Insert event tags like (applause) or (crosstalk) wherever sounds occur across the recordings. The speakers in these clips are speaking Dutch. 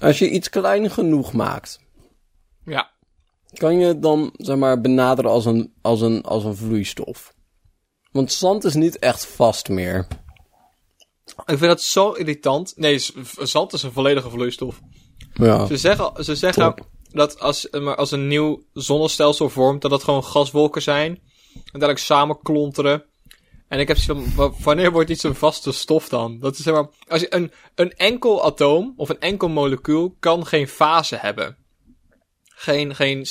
Als je iets klein genoeg maakt, Ja. kan je het dan, zeg maar, benaderen als een, als een, als een vloeistof? Want zand is niet echt vast meer. Ik vind dat zo irritant. Nee, zand is een volledige vloeistof. Ja. Ze zeggen, ze zeggen Top. dat als, eh, maar als een nieuw zonnestelsel vormt, dat dat gewoon gaswolken zijn. En uiteindelijk samen klonteren. En ik heb zoiets van, wa- wanneer wordt iets een vaste stof dan? Dat is zeg maar, als je een, een enkel atoom of een enkel molecuul kan geen fase hebben. Geen, geen,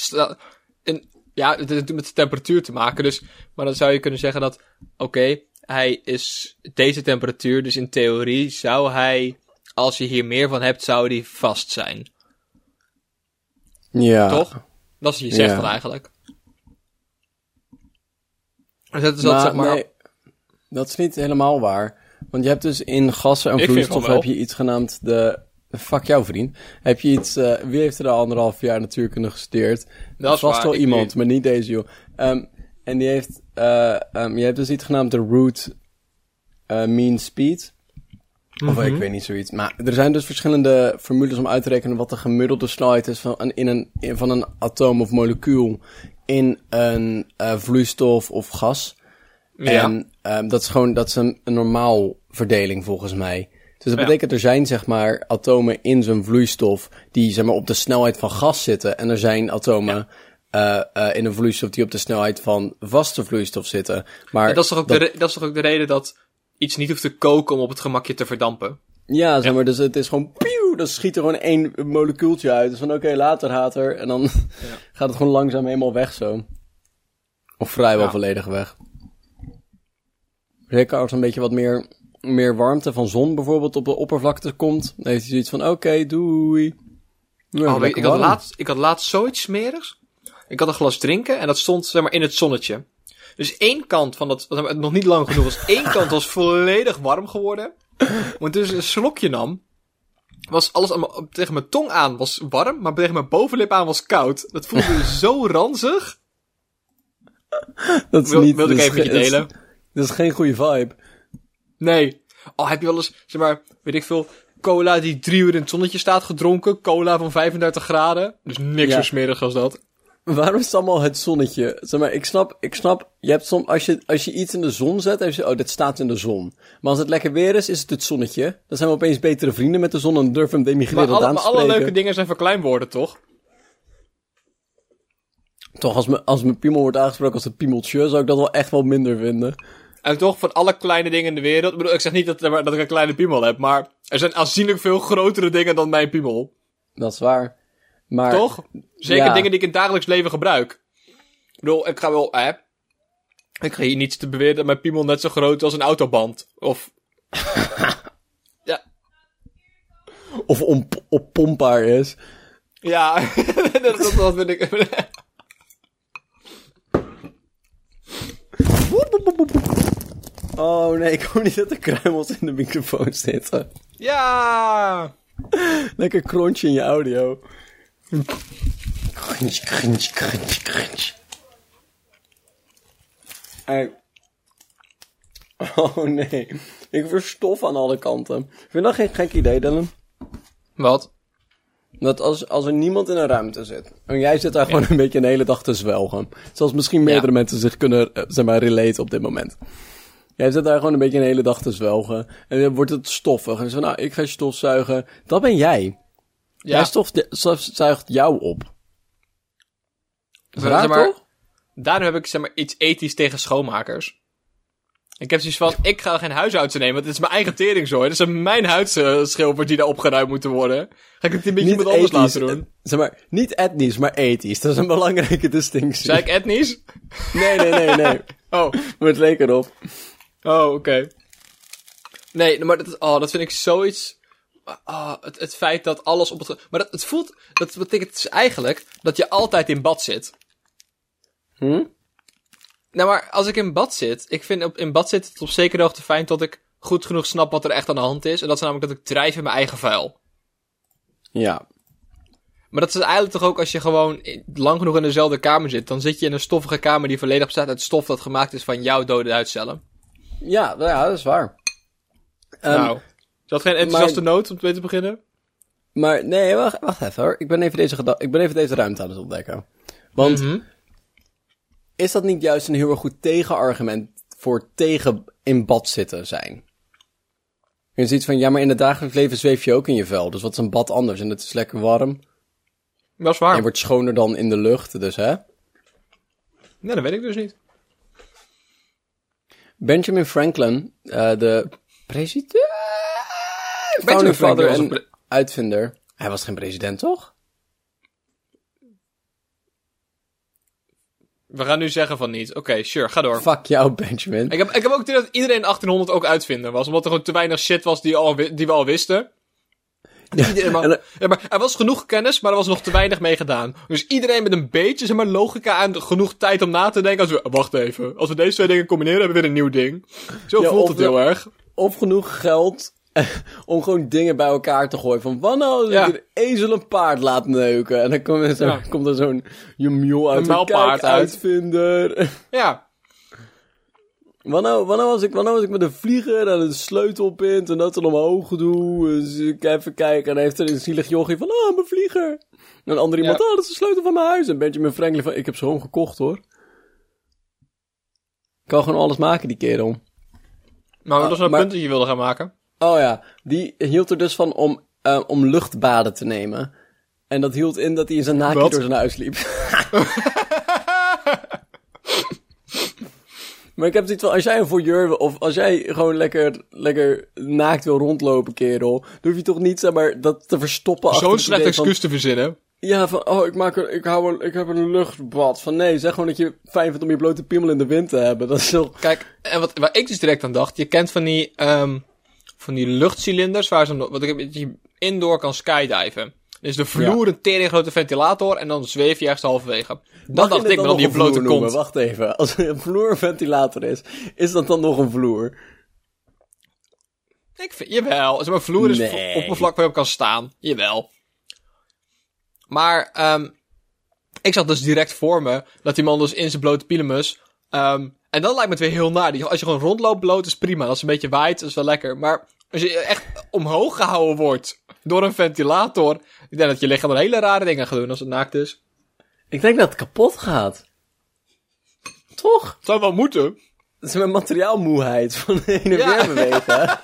een, ja, het heeft met de temperatuur te maken, dus, maar dan zou je kunnen zeggen dat, oké, hij is deze temperatuur, dus in theorie zou hij, als je hier meer van hebt, zou die vast zijn. Ja. Toch? Dat is wat je zegt Ja. dan eigenlijk. Dus dat is dat, Maar, zeg maar... nee, dat is niet helemaal waar. Want je hebt dus in gassen en vloeistof heb je iets genaamd de... Fuck jou, vriend. Heb je iets... eh, wie heeft er al anderhalf jaar natuurkunde gestudeerd? Dat is Vast wel iemand, niet. maar niet deze joh. Ehm, en die heeft... eh, ehm, je hebt dus iets genaamd de root eh, mean speed. Of Mhm. ik weet niet zoiets. Maar er zijn dus verschillende formules om uit te rekenen wat de gemiddelde snelheid is van een, in een, in, van een atoom of molecuul in een eh, vloeistof of gas. Ja. En ehm, dat is gewoon dat is een, een normaal verdeling volgens mij. Dus dat betekent er zijn zeg maar atomen in zo'n vloeistof die zeg maar op de snelheid van gas zitten. En er zijn atomen eh, eh, in een vloeistof die op de snelheid van vaste vloeistof zitten. Maar dat, is toch ook De, dat is toch ook de reden dat iets niet hoeft te koken om op het gemakje te verdampen? Ja, zeg maar, dus het is gewoon pieuw, dan schiet er gewoon één molecuultje uit. Dus van oké, later gaat er. En dan (laughs) gaat het gewoon langzaam helemaal weg zo. Of vrijwel volledig weg. Zeker als een beetje wat meer, meer warmte van zon bijvoorbeeld op de oppervlakte komt. Dan heeft hij zoiets van oké, doei. Ja, Oh, ik, had laatst, ik had laatst zoiets smerigs. Ik had een glas drinken en dat stond zeg maar in het zonnetje. Dus één kant van dat, zeg maar, nog niet lang genoeg was, één kant was volledig warm geworden. Want dus een slokje nam, was alles aan tegen mijn tong aan was warm, maar tegen mijn bovenlip aan was koud. Dat voelde zo ranzig. Dat is Wil, niet, wilde ik even met je delen. (laughs) Dat is, geen goede vibe. Nee. Oh, heb je wel eens, zeg maar, weet ik veel, cola die drie uur in het zonnetje staat gedronken. Cola van 35 graden. Dus niks Ja. zo smerig als dat. Waarom is het allemaal het zonnetje? Zeg maar, ik snap, ik snap, je hebt soms, als je, als je iets in de zon zet, dan je, oh, dit staat in de zon. Maar als het lekker weer is, is het het zonnetje. Dan zijn we opeens betere vrienden met de zon en durven we Maar alle, aan maar te alle spreken. leuke dingen zijn verkleinwoorden, toch? Toch, als, me, als mijn piemel wordt aangesproken als het piemeltje, zou ik dat wel echt wel minder vinden. En toch, van alle kleine dingen in de wereld. Ik bedoel, ik zeg niet dat, dat ik een kleine piemel heb, maar er zijn aanzienlijk veel grotere dingen dan mijn piemel. Dat is waar. Maar, Toch? Zeker ja. dingen die ik in het dagelijks leven gebruik. Ik bedoel, ik ga wel, hè. Ik ga hier niet te beweren dat mijn piemel net zo groot is als een autoband. Of, (laughs) ja, Of pompaar is. ja, (laughs) dat, dat, dat vind ik. (laughs) Oh nee, ik hoop niet dat er kruimels in de microfoon zitten. ja! Lekker kronsje in je audio. Crunch, crunch, crunch, crunch. Hey. Oh nee, ik verstof aan alle kanten. Vind je dat geen gek idee, Dylan? Wat? Dat als, als er niemand in een ruimte zit, en jij zit daar gewoon een beetje een hele dag te zwelgen. Zoals misschien meerdere Ja. mensen zich kunnen, eh, zeg maar, relate op dit moment. Jij zit daar gewoon een beetje een hele dag te zwelgen. En dan wordt het stoffig. En zo, nou, ik ga stofzuigen. Dat ben jij. Jij Ja, stof, stofzuigt jou op. zeg Raar, maar, toch? daarom heb ik zeg maar iets ethisch tegen schoonmakers. Ik heb zoiets van, ik ga geen huishoudster nemen, want het is mijn eigen teringzooi. Dat zijn mijn huidschilfers die daar opgeruimd moeten worden. Ga ik het een beetje iemand anders laten doen? Zeg maar, niet etnisch, maar ethisch. Dat is een belangrijke distinctie. Zei ik etnisch? Nee, nee, nee, nee. (laughs) Oh, maar het leek erop. oh, oké. Nee, maar dat, oh, dat vind ik zoiets... Ah, het, het feit dat alles op het... Maar dat, het voelt... Dat betekent dus eigenlijk dat je altijd in bad zit. Hm? Nou, maar als ik in bad zit... Ik vind op, in bad zitten het op zekere hoogte fijn tot ik goed genoeg snap wat er echt aan de hand is. En dat is namelijk dat ik drijf in mijn eigen vuil. Ja. Maar dat is eigenlijk toch ook als je gewoon lang genoeg in dezelfde kamer zit. Dan zit je in een stoffige kamer die volledig bestaat uit stof dat gemaakt is van jouw dode huidcellen. Ja, nou ja, dat is waar. Ehm, nou, is dat geen enthousiaste noot om mee te beginnen? Maar nee, wacht, wacht even hoor. Ik ben even, deze ik ben even deze ruimte aan het ontdekken. Want Mhm. Is dat niet juist een heel erg goed tegenargument voor tegen in bad zitten zijn? Je ziet van, ja, maar in het dagelijks leven zweef je ook in je vel. Dus wat is een bad anders? En het is lekker warm. Dat is En waar. je wordt schoner dan in de lucht, dus hè? Nee, dat weet ik dus niet. Benjamin Franklin, eh, de president... Benjamin Founding Franklin was en een pre- uitvinder. Hij was geen president, toch? We gaan nu zeggen van niet. Oké, sure, ga door. Fuck jou, Benjamin. Ik heb, ik heb ook het idee dat iedereen in 1800 ook uitvinder was. Omdat er gewoon te weinig shit was die, al, die we al wisten. Iedereen, maar, ja, maar er was genoeg kennis, maar er was nog te weinig mee gedaan. Dus iedereen met een beetje zeg maar, logica en genoeg tijd om na te denken. Als we, wacht even, als we deze twee dingen combineren, hebben we weer een nieuw ding. Zo Ja, voelt het heel erg. Of genoeg geld (laughs) om gewoon dingen bij elkaar te gooien. Van, wat nou als Ja. ik een ezel een paard laat neuken? En dan komt er, zo, Ja. komt er zo'n Jumio uit. Een uit. uitvinder. (laughs) Ja, Wat nou, wat, nou als ik, wat nou als ik met een vlieger en een sleutelpint en dat dan omhoog doe? Dus ik even kijken en dan heeft er een zielig jochie van, ah, mijn vlieger. En een ander iemand, Ja. ah, dat is de sleutel van mijn huis. En Benjamin Franklin van, ik heb ze gewoon gekocht hoor. Kan gewoon alles maken, die kerel. maar dat is een Ah, maar- punt dat je wilde gaan maken. Oh ja, die hield er dus van om, eh, om luchtbaden te nemen. En dat hield in dat hij in zijn naakje door zijn huis liep. (laughs) maar ik heb zoiets van, als jij een voyeur wil, of als jij gewoon lekker, lekker naakt wil rondlopen, kerel, dan hoef je toch niet, zeg maar, dat te verstoppen Zo'n slecht excuus te verzinnen. ja, van, oh, ik, maak een, ik, hou een, ik heb een luchtbad. Van nee, zeg gewoon dat je fijn vindt om je blote piemel in de wind te hebben. Dat is toch... Kijk, en wat, waar ik dus direct aan dacht, je kent van die, ehm van die luchtcilinders waar ze, wat ik, dat je indoor kan skydiven. Dus de vloer een tering grote ventilator en dan zweef je ergens halverwege. Dat dacht ik, dan nog die blote noemen? kont. Wacht even. Als een vloer een ventilator is, is dat dan nog een vloer? Ik vind, jawel, zeg maar, vloer is Nee. oppervlak waar je op kan staan. Jawel. Maar, ehm ik zag dus direct voor me dat die man dus in zijn blote pilemus, ehm en dan lijkt me het weer heel naar. Als je gewoon rondloopt bloot is prima. Als het een beetje waait, is wel lekker. Maar als je echt omhoog gehouden wordt door een ventilator, ik denk dat je lichaam er hele rare dingen gaat doen als het naakt is. Ik denk dat het kapot gaat. Toch? Het zou wel moeten. Dat is mijn materiaalmoeheid van heen en Ja. weer (laughs) bewegen.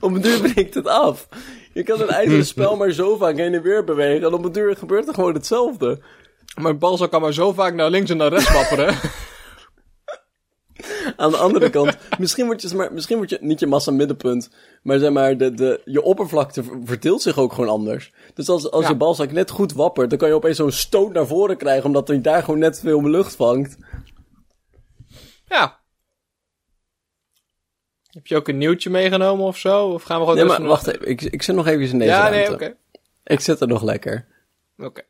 op een duur breekt het af. Je kan een ijzeren (laughs) spel maar zo vaak heen en weer bewegen. En op een duur gebeurt er gewoon hetzelfde. Mijn balzak kan maar zo vaak naar links en naar rechts wapperen. (laughs) Aan de andere kant, misschien word je, zeg maar, misschien word je niet je massa middenpunt, maar zeg maar, de, de, je oppervlakte ver- verdeelt zich ook gewoon anders. Dus als, als Ja. je balzak net goed wappert, dan kan je opeens zo'n stoot naar voren krijgen, omdat hij daar gewoon net veel lucht vangt. ja. Heb je ook een nieuwtje meegenomen of zo? Of gaan we gewoon Nee, dus maar nog- wacht even, ik, ik zit nog even in deze Ja, ruimte. nee, oké. Ik zit er nog lekker. Oké.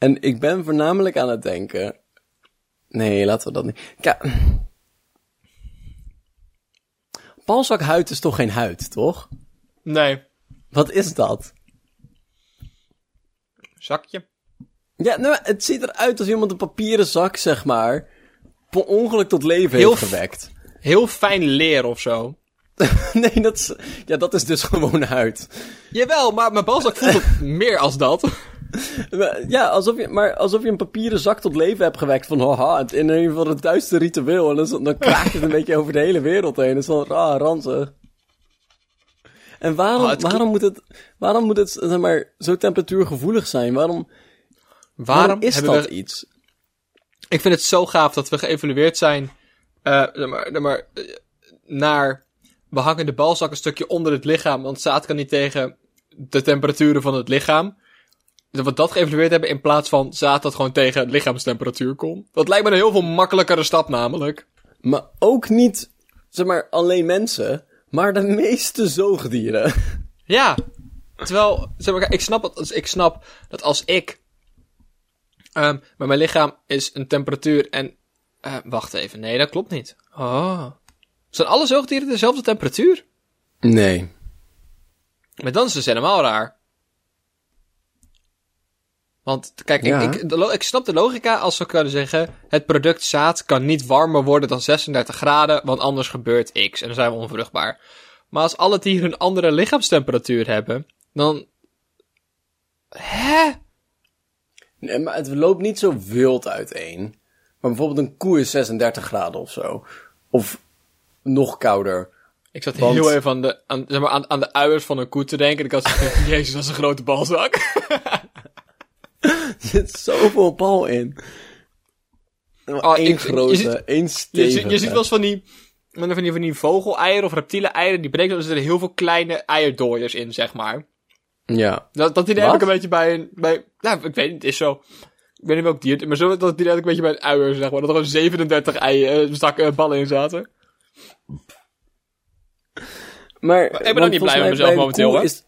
En ik ben voornamelijk aan het denken... Nee, laten we dat niet... Kijk... Balzakhuid is toch geen huid, toch? Nee. Wat is dat? Zakje. Ja, nou, het ziet eruit als iemand een papieren zak, zeg maar, per ongeluk tot leven Heel heeft gewekt. Heel fijn leer of zo. (laughs) nee, dat is, ja, dat is dus (laughs) gewoon huid. Jawel, maar mijn balzak voelt (laughs) meer als dat. Ja, alsof je, maar alsof je een papieren zak tot leven hebt gewekt van, haha, het in een van het duister ritueel. En dan, dan kraakt het een beetje over de hele wereld heen. Is wel raar, ranzig. En waarom, Oh, waarom moet het, waarom moet het, zeg maar, zo temperatuurgevoelig zijn? Waarom, waarom, Waarom is dat we... iets? Ik vind het zo gaaf dat we geëvalueerd zijn eh, zeg maar, maar, eh, naar... We hangen de balzak een stukje onder het lichaam, want zaad kan niet tegen de temperaturen van het lichaam. Dat we dat geëvalueerd hebben in plaats van zaad dat gewoon tegen lichaamstemperatuur kon. Dat lijkt me een heel veel makkelijkere stap namelijk. Maar ook niet, zeg maar, alleen mensen, maar de meeste zoogdieren. (laughs) Ja. Terwijl, zeg maar, ik snap, het, ik snap dat als ik. ehm maar mijn lichaam is een temperatuur en. eh wacht even, nee, dat klopt niet. Oh. Zijn alle zoogdieren dezelfde temperatuur? Nee. Maar dan is het dus helemaal raar. Want, kijk, Ja. ik, ik, snap de logica als we kunnen zeggen... het product zaad kan niet warmer worden dan 36 graden... want anders gebeurt X en dan zijn we onvruchtbaar. Maar als alle dieren een andere lichaamstemperatuur hebben, dan... Hè? Nee, maar het loopt niet zo wild uiteen. Maar bijvoorbeeld een koe is 36 graden of zo. Of nog kouder. Ik zat Want- heel even aan de, aan, zeg maar, aan, aan de uiers van een koe te denken. En ik had zoiets (laughs) jezus, dat is een grote balzak. (laughs) (laughs) Er zit zoveel bal in. Oh, één ik- je grote, ziet- één Je, stevige. ziet- je ziet wel eens van die, van die, van die vogeleieren of reptiele eieren. Die breken, dan zitten er heel veel kleine eierdooiers in, zeg maar. Ja. Dat, dat idee heb ik een beetje bij een... Bij, nou, ik weet niet, het is zo... Ik weet niet welk dier, het- maar zo, dat idee had ik een beetje bij een uier, zeg maar. Dat er gewoon 37 eieren, eh, zakken eh, ballen in zaten. Maar, ik ben ook niet blij met mezelf momenteel, hoor. Is,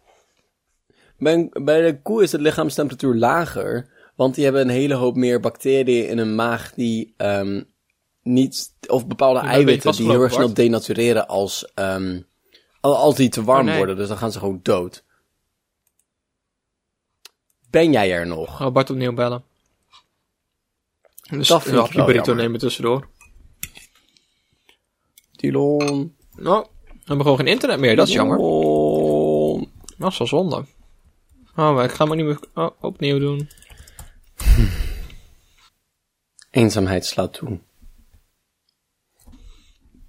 bij, een- bij de koe is de lichaamstemperatuur lager. Want die hebben een hele hoop meer bacteriën in hun maag die ehm, niet... Of bepaalde eiwitten die heel erg snel denatureren als, ehm, al- als die te warm Oh, nee. worden. Dus dan gaan ze gewoon dood. Ben jij er nog? Ga Bart opnieuw bellen. Dus Dat een hapje burrito nemen tussendoor. Tilon. Nou, we hebben gewoon geen internet meer, dat is jammer. Dat is wel zonde. Oh, maar ik ga hem ook niet meer oh, opnieuw doen. (laughs) Eenzaamheid slaat toe.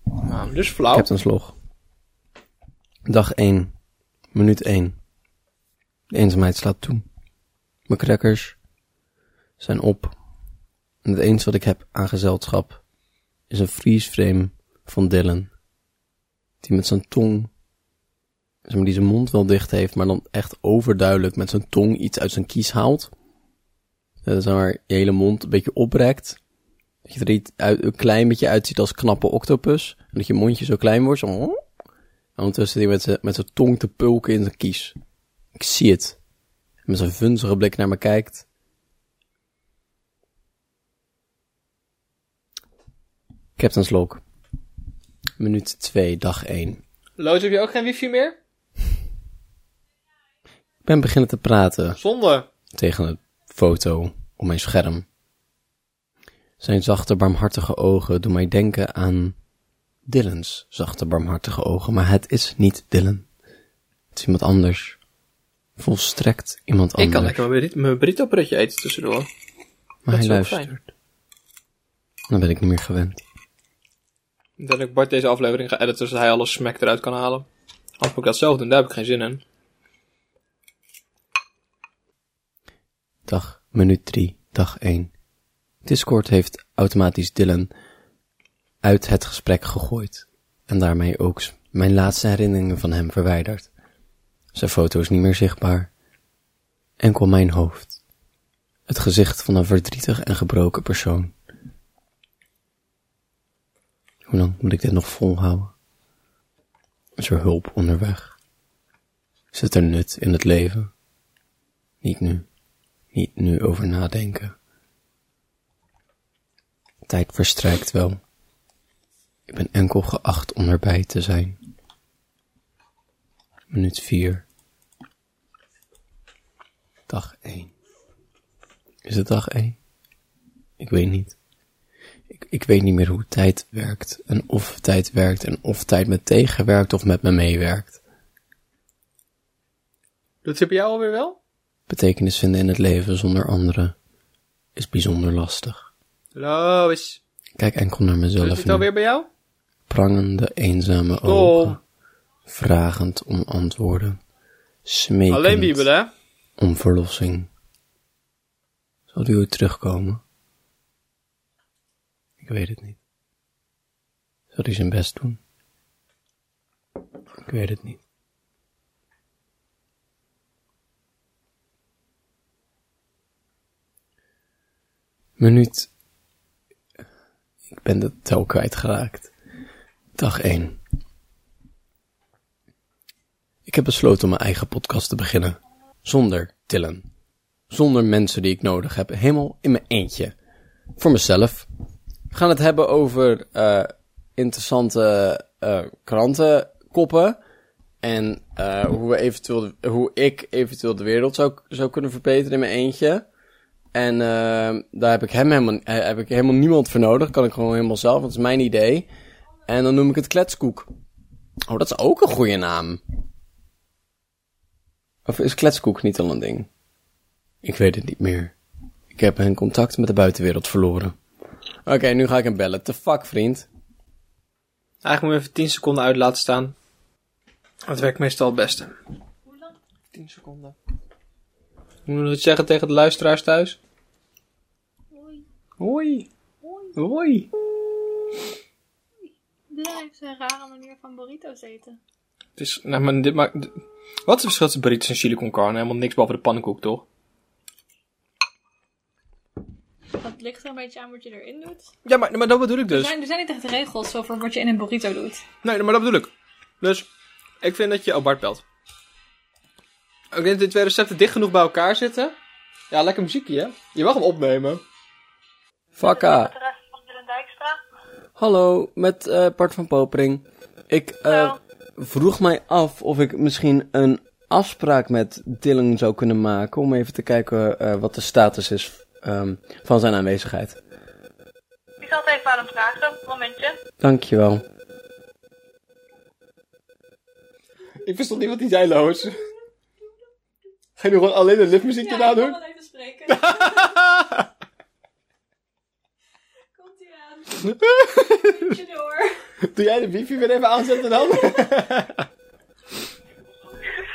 Nou, dus flauw. Captain's log. Dag 1. Minuut 1. De eenzaamheid slaat toe. Mijn crackers zijn op. En het enige wat ik heb aan gezelschap is een freeze-frame van Dylan. Die met zijn tong, zeg die zijn mond wel dicht heeft, maar dan echt overduidelijk met zijn tong iets uit zijn kies haalt. Dat is maar je hele mond een beetje oprekt. Dat je er iets een klein beetje uitziet als knappe octopus. En dat je mondje zo klein wordt. Zo. En ondertussen die met zijn met zijn tong te pulken in zijn kies. Ik zie het. Met zijn vunzige blik naar me kijkt. Captain's log. Minuut 2, dag 1. Loos, heb je ook geen wifi meer? Ik ben beginnen te praten Zonde. tegen een foto op mijn scherm. Zijn zachte, barmhartige ogen doen mij denken aan Dylan's zachte, barmhartige ogen. Maar het is niet Dylan. Het is iemand anders. Volstrekt iemand anders. Ik kan lekker mijn burrito- mijn burrito eten tussendoor. maar hij is ook luistert. Dan ben ik niet meer gewend. Dat ik Bart deze aflevering ga editen, zodat hij alle smack eruit kan halen. Moet ik dat zelf doen, daar heb ik geen zin in. Dag, minuut 3, dag 1. Discord heeft automatisch Dylan uit het gesprek gegooid. En daarmee ook mijn laatste herinneringen van hem verwijderd. Zijn foto is niet meer zichtbaar. Enkel mijn hoofd. Het gezicht van een verdrietig en gebroken persoon. Hoe lang moet ik dit nog volhouden? Is er hulp onderweg? Zit er nut in het leven? Niet nu. Niet nu over nadenken. Tijd verstrijkt wel. Ik ben enkel geacht om erbij te zijn. Minuut 4. Dag 1. Is het dag 1? Ik weet niet. Ik, ik weet niet meer hoe tijd werkt. En of tijd werkt. En of tijd me tegenwerkt of met me meewerkt. Doet het bij jou alweer wel? Betekenis vinden in het leven zonder anderen is bijzonder lastig. Lois. Ik Kijk enkel naar mezelf het nu. alweer bij jou? Prangende, eenzame ogen. Vragend om antwoorden. Smekend Alleen Bibel, hè? om verlossing. Zal die ooit terugkomen? Ik weet het niet. Zal hij zijn best doen? Ik weet het niet. Minuut. Ik ben de tel kwijtgeraakt. Dag 1. Ik heb besloten om mijn eigen podcast te beginnen. Zonder Dylan. Zonder mensen die ik nodig heb. Helemaal in mijn eentje. Voor mezelf. We gaan het hebben over eh, interessante eh, krantenkoppen. En eh, hoe, we eventueel hoe ik eventueel de wereld zou, zou kunnen verbeteren in mijn eentje. En eh, daar heb ik, hem helemaal, eh, heb ik helemaal niemand voor nodig. Kan ik gewoon helemaal zelf, want het is mijn idee. En dan noem ik het kletskoek. Oh, dat is ook een goede naam. Of is kletskoek niet al een ding? Ik weet het niet meer. Ik heb mijn contact met de buitenwereld verloren. Oké, nu ga ik hem bellen. Te fuck, vriend. Eigenlijk moet je even 10 seconden uit laten staan. Dat werkt meestal het beste. Hoe lang? 10 seconden. Moet je het zeggen tegen de luisteraars thuis? Hoi. Hoi. Hoi. Hoi. Dit heeft een rare manier van burritos eten. Het is, nou, maar dit maakt... Wat is het verschil tussen burritos en chili con carne? Helemaal niks behalve de pannenkoek, toch? Dat ligt er een beetje aan wat je erin doet. Ja, maar, maar dat bedoel ik Er, dus. zijn, er zijn niet echt regels over wat je in een burrito doet. Nee, maar dat bedoel ik. Dus, ik vind dat je... Oh, Bart belt. Ik denk dat die twee recepten dicht genoeg bij elkaar zitten. Ja, lekker muziekje, hè? Je mag hem opnemen. Fakka. de rest van Dylan Dijkstra. Hallo, met eh Bart van Popering. Ik eh, vroeg mij af of ik misschien een afspraak met Dylan zou kunnen maken. Om even te kijken eh, wat de status is ehm, van zijn aanwezigheid. Ik zal het even aan hem vragen. Momentje. Dankjewel. Ik verstond niet wat hij zei, Loos. Ga je nu gewoon alleen een liftmuziekje Ja, ik nadoen? kan wel even spreken. (laughs) Komt ie aan. Door. Doe jij de wifi weer even aanzetten dan? (laughs)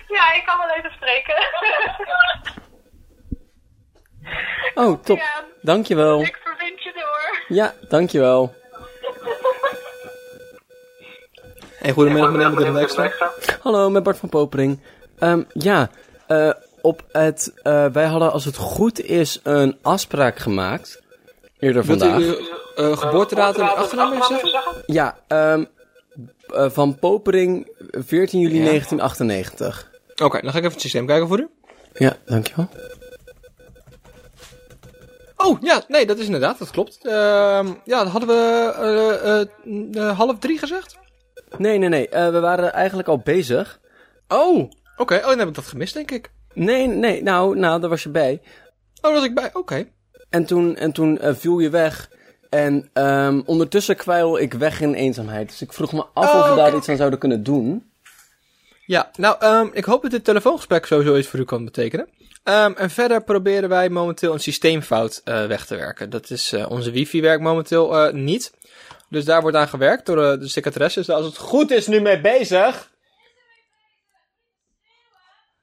Ja, ik kan wel even spreken. Oh, top. Ja, Dankjewel. ik verbind je door. Ja, dankjewel. Hey, goedemiddag meneer met Dijkstra. Hallo, met Bart van Popering. Ehm, ja, eh, op het, eh, wij hadden als het goed is een afspraak gemaakt. Eerder Wilt vandaag. u uw eh, geboortedatum en achternaam even zeggen? Ja, ehm, eh, van Popering 14 juli 1998. Oké, dan ga ik even het systeem kijken voor u. Ja, dankjewel. Oh, ja, nee, dat is inderdaad, dat klopt. Ehm, ja, dat hadden we eh, eh, eh, half drie gezegd. Nee, nee, nee. eh, we waren eigenlijk al bezig. Oh, oké. Oh, dan heb ik dat gemist, denk ik. Nee, nee. Nou, nou, daar was je bij. Oh, daar was ik bij. Oké. En toen, en toen eh, viel je weg. En ehm, ondertussen kwijl ik weg in eenzaamheid. Dus ik vroeg me af Oh, of we oké, daar iets aan zouden kunnen doen. Ja, nou, ehm, ik hoop dat dit telefoongesprek sowieso iets voor u kan betekenen. Ehm, en verder proberen wij momenteel een systeemfout eh, weg te werken. Dat is, eh, onze wifi werkt momenteel niet. Dus daar wordt aan gewerkt door de secretaresse. Dus als het goed is, nu mee bezig.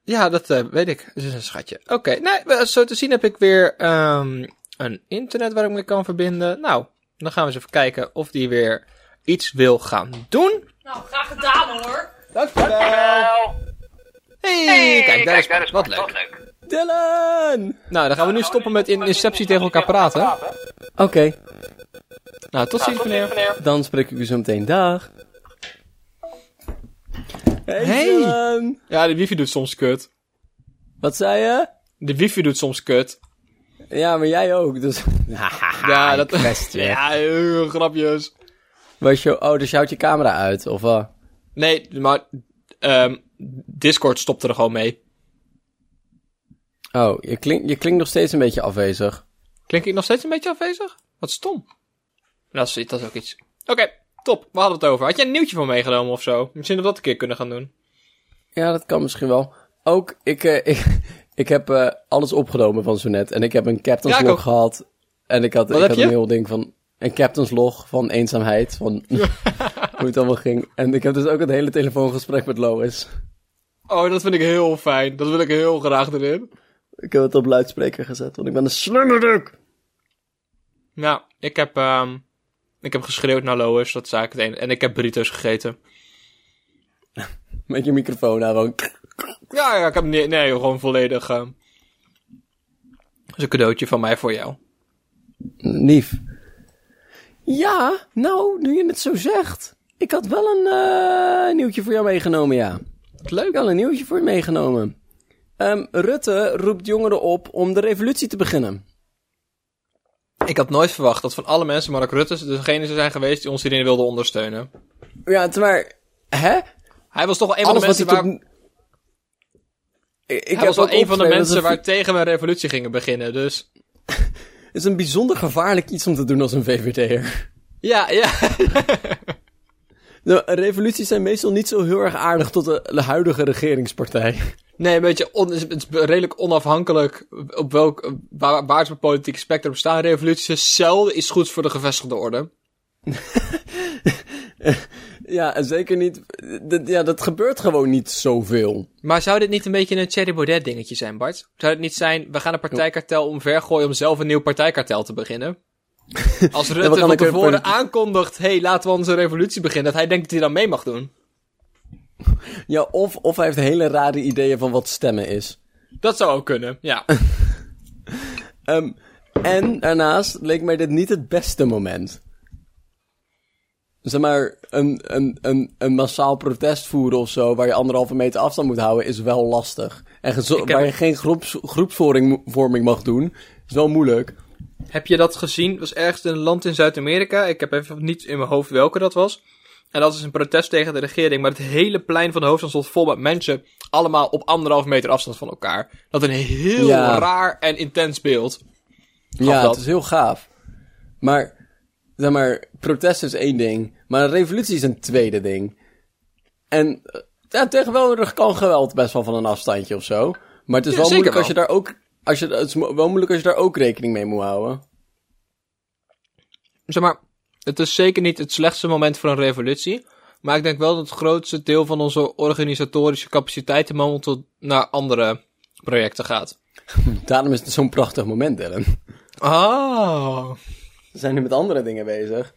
Ja, dat eh, weet ik. Het is een schatje. Oké, nee, eh, zo te zien heb ik weer ehm, een internet waar ik mee kan verbinden. Nou, dan gaan we eens even kijken of die weer iets wil gaan doen. Nou, graag gedaan hoor. Dankjewel. Hey, kijk, daar is, wat leuk. Dylan! Nou, dan gaan we nu stoppen met in inceptie tegen elkaar praten. Oké, Nou, tot ziens meneer. dan spreek ik u zo meteen. Dag. Hey, Hey. Dylan! Ja, de wifi doet soms kut. Wat zei je? De wifi doet soms kut. Ja, maar jij ook, dus... (laughs) ja, dat... best weer. ja, eh, grapjes. Was je... Oh, dus je houdt je camera uit, of wat? Nee, maar... ehm, Discord stopte er gewoon mee. Oh, je, klink, je klinkt nog steeds een beetje afwezig. Klink ik nog steeds een beetje afwezig? Wat stom. Dat is, dat is ook iets. Oké, top. We hadden het over. Had jij een nieuwtje voor meegenomen of zo? Misschien dat we dat een keer kunnen gaan doen. Ja, dat kan misschien wel. Ook, ik, eh, (laughs) ik, ik heb eh, alles opgenomen van zo net. En ik heb een captain's Ja, log ook. gehad. En ik had, Wat ik had je? een heel ding van... Een captain's log van eenzaamheid. Van (laughs) (laughs) hoe het allemaal ging. En ik heb dus ook het hele telefoongesprek met Lois. Oh, dat vind ik heel fijn. Dat wil ik heel graag erin. Ik heb het op luidspreker gezet, want ik ben een slimmerduk. Nou, ik heb, ehm, ik heb geschreeuwd naar Lois. Dat is eigenlijk het enige. En ik heb burritos gegeten. Met je microfoon aan, gewoon... Ja, ja, ik heb nee, nee gewoon volledig. ehm dat is een cadeautje van mij voor jou. Lief. Ja, nou, nu je het zo zegt. Ik had wel een eh, nieuwtje voor jou meegenomen, ja. Leuk. Ik had een nieuwtje voor je meegenomen. Ehm, Rutte roept jongeren op om de revolutie te beginnen. Ik had nooit verwacht dat van alle mensen Mark Rutte degene zijn geweest die ons hierin wilde ondersteunen. Ja, maar... Hè? Hij was toch wel een van de mensen waar... tot... Ik, ik Hij was wel een van de mensen waar tegen we een revolutie gingen beginnen, dus... (laughs) Het is een bijzonder gevaarlijk iets om te doen als een VVD'er. Ja, ja. (laughs) Nou, revoluties zijn meestal niet zo heel erg aardig tot de, de huidige regeringspartij. Nee, een beetje on, het is redelijk onafhankelijk op welk, waar, waar het politieke spectrum staan. Revoluties is zelden iets goeds voor de gevestigde orde. (laughs) Ja, en zeker niet... dat- Ja, dat gebeurt gewoon niet zoveel. Maar zou dit niet een beetje een Thierry Baudet dingetje zijn, Bart? Zou het niet zijn, we gaan een partijkartel omvergooien om zelf een nieuw partijkartel te beginnen? (laughs) Als Rutte van tevoren aankondigt, hey, laten we onze revolutie beginnen, dat hij denkt dat hij dan mee mag doen. (laughs) Ja, of, of hij heeft hele rare ideeën van wat stemmen is. Dat zou ook kunnen, ja. (laughs) Ehm, en daarnaast leek mij dit niet het beste moment. Zeg maar, een, een, een, een massaal protest voeren of zo, waar je anderhalve meter afstand moet houden, is wel lastig. En heb- waar je geen groeps, groepsvorming vorming mag doen, is wel moeilijk. Heb je dat gezien? Het was ergens in een land in Zuid-Amerika. Ik heb even niet in mijn hoofd welke dat was. En dat is een protest tegen de regering. Maar het hele plein van de hoofdstad stond vol met mensen. Allemaal op anderhalf meter afstand van elkaar. Dat een heel Ja. raar en intens beeld. Ja, dat. het is heel gaaf. Maar, zeg maar, protest is één ding, maar een revolutie is een tweede ding. En, eh, ja, tegenwoordig kan geweld best wel van een afstandje of zo. Maar het is Ja, wel moeilijk als je daar ook, als je, het is wel moeilijk als je daar ook rekening mee moet houden. Zeg maar, het is zeker niet het slechtste moment voor een revolutie. Maar ik denk wel dat het grootste deel van onze organisatorische capaciteiten momenteel naar andere projecten gaat. (laughs) Daarom is het zo'n prachtig moment, Dylan. Oh. We zijn nu met andere dingen bezig.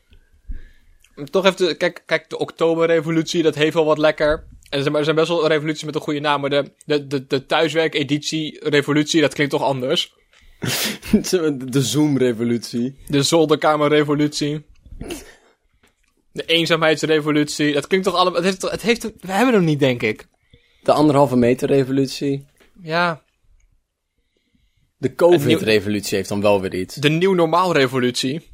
Toch even, kijk, kijk, de Oktoberrevolutie, dat heeft wel wat lekker. En er zijn- best wel revoluties met een goede naam, maar de, de, de, de thuiswerk-editie-revolutie, dat klinkt toch anders? (laughs) De Zoom-revolutie. De zolderkamerrevolutie. De eenzaamheidsrevolutie, dat klinkt toch allemaal, het heeft, het heeft, we hebben hem niet, denk ik. De anderhalve meter revolutie. Ja, De COVID-revolutie heeft dan wel weer iets. de nieuw normaal revolutie.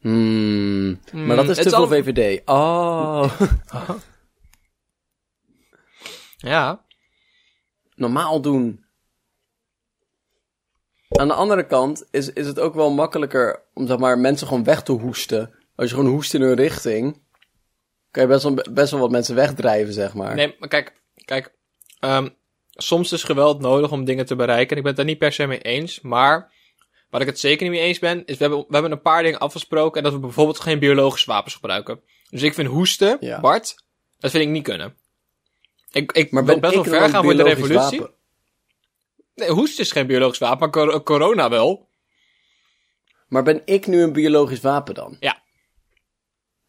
Hmm, maar dat is te is veel al- VVD. Oh. (laughs) Ja. normaal doen. Aan de andere kant is, is het ook wel makkelijker om zeg maar, mensen gewoon weg te hoesten. Als je gewoon hoest in hun richting, kan je best wel, best wel wat mensen wegdrijven, zeg maar. Nee, maar kijk, kijk, ehm, soms is geweld nodig om dingen te bereiken. En ik ben het daar niet per se mee eens. Maar waar ik het zeker niet mee eens ben, is we hebben, we hebben een paar dingen afgesproken. En dat we bijvoorbeeld geen biologische wapens gebruiken. Dus ik vind hoesten, Ja. Bart, dat vind ik niet kunnen. Ik, ik maar ben best wel ver gaan voor de revolutie. wapen? Nee, hoesten is geen biologisch wapen, maar cor- corona wel. Maar ben ik nu een biologisch wapen dan? Ja.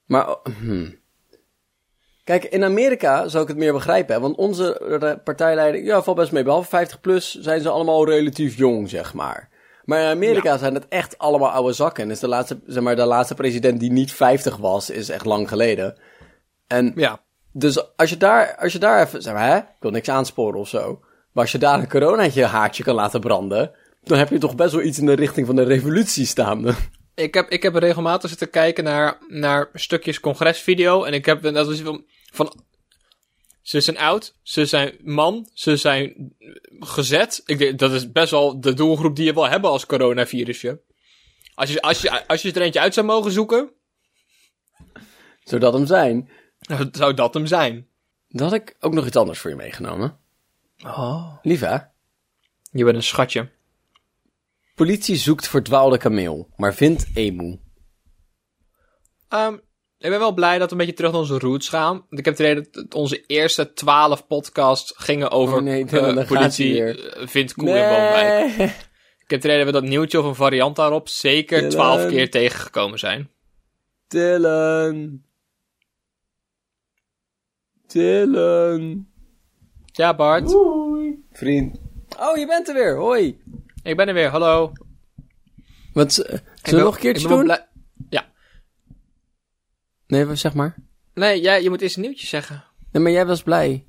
Maar, oh, hmm. Kijk, in Amerika zou ik het meer begrijpen, hè, want onze partijleider, ja, valt best mee. Behalve 50 plus zijn ze allemaal relatief jong, zeg maar. Maar in Amerika zijn het echt allemaal oude zakken. En is de laatste, zeg maar, de laatste president die niet 50 was, is echt lang geleden. En Ja. Dus als je daar, als je daar even, zeg maar, hè, ik wil niks aansporen of zo. Maar als je daar een coronaatje haartje kan laten branden, dan heb je toch best wel iets in de richting van de revolutie staande. Ik heb, ik heb regelmatig zitten kijken naar, naar stukjes congresvideo. En ik heb, dat is van, van, ze zijn oud, ze zijn man, ze zijn gezet. Ik denk, dat is best wel de doelgroep die je wil hebben als coronavirusje. Als je, als je, als je er eentje uit zou mogen zoeken, Zodat hem zijn. Dan zou dat hem zijn. Dan had ik ook nog iets anders voor je meegenomen. Oh. Lief hè? Je bent een schatje. Politie zoekt verdwaalde kameel, maar vindt emu. Ehm, ik ben wel blij dat we een beetje terug naar onze roots gaan. Ik heb het idee dat onze eerste twaalf podcasts gingen over Oh nee, eh, politie eh, vindt koe in woonwijk. Ik heb het idee dat we dat nieuwtje of een variant daarop zeker twaalf keer tegengekomen zijn. Dylan. Dylan. Ja, Bart. Vriend. Oh, je bent er weer. Hoi. Ik ben er weer. Hallo. Wat, Ik zullen we nog een keertje doen? Ja. Nee, zeg maar. Nee, jij, je moet eerst een nieuwtje zeggen. Nee, maar jij was blij.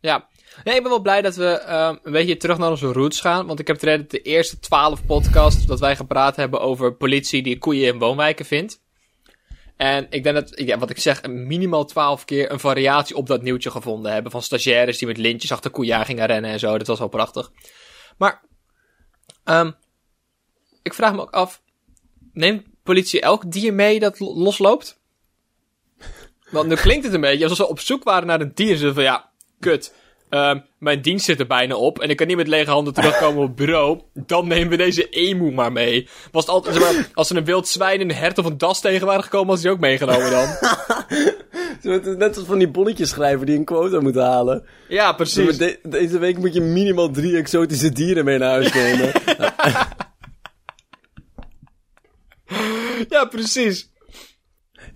Ja. Nee, ik ben wel blij dat we ehm, een beetje terug naar onze roots gaan. Want ik heb het de eerste twaalf podcasts dat wij gepraat hebben over politie die koeien in woonwijken vindt. En ik denk dat, ja, wat ik zeg, minimaal twaalf keer een variatie op dat nieuwtje gevonden hebben. Van stagiaires die met lintjes achter koeien gingen rennen en zo. Dat was wel prachtig. Maar, ehm ik vraag me ook af, neemt politie elk dier mee dat lo- losloopt? Want nu klinkt het een beetje alsof ze op zoek waren naar een dier. Ze van, ja, kut. Ehm, mijn dienst zit er bijna op en ik kan niet met lege handen terugkomen op het bureau. Dan nemen we deze emu maar mee. Was het altijd, zeg maar, als ze een wild zwijn, een hert of een das tegen waren gekomen, was die ook meegenomen dan. (laughs) Net als van die bonnetjes schrijven die een quota moeten halen. Ja, precies. de- deze week moet je minimaal drie exotische dieren mee naar huis nemen. (laughs) Ja, precies.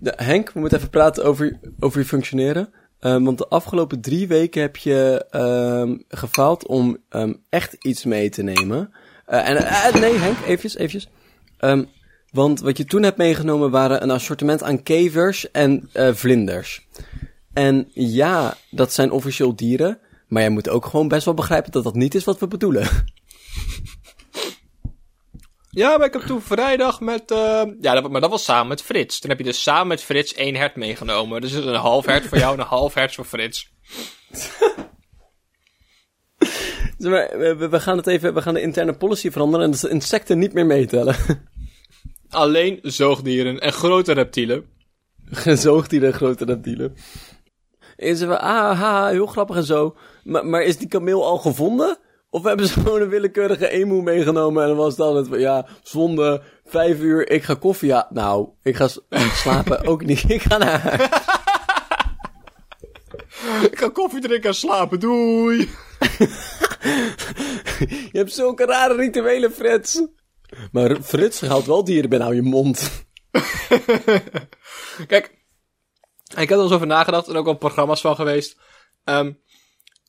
Ja, Henk, we moeten even praten over, over je functioneren. Ehm, want de afgelopen drie weken heb je ehm gefaald om ehm, echt iets mee te nemen. Eh, en eh, nee, Henk, eventjes, eventjes. Want wat je toen hebt meegenomen waren een assortiment aan kevers en eh, vlinders. En ja, dat zijn officieel dieren. Maar jij moet ook gewoon best wel begrijpen dat dat niet is wat we bedoelen. (laughs) Ja, maar ik heb toen vrijdag met... eh, Ja, dat, maar dat was samen met Frits. Toen heb je dus samen met Frits één hert meegenomen. Dus een half hert voor jou en een half hert voor Frits. (laughs) Zeg maar, we, we- we gaan het even, we gaan de interne policy veranderen en ze insecten niet meer meetellen. (laughs) Alleen zoogdieren en grote reptielen. (laughs) Zoogdieren en grote reptielen. En ze van, ah, haha, heel grappig en zo. Maar, maar is die kameel al gevonden? Of hebben ze gewoon een willekeurige emu meegenomen en dan was dan het ja, zonde, vijf uur, ik ga koffie, ja, nou, ik ga slapen, ook niet, (laughs) ik ga naar huis. Ik ga koffie drinken en slapen, doei! (laughs) Je hebt zulke rare rituelen, Frits. Maar Frits houdt wel dieren binnen, hou je mond. (laughs) Kijk, ik heb er eens over nagedacht en ook al programma's van geweest. Ehm,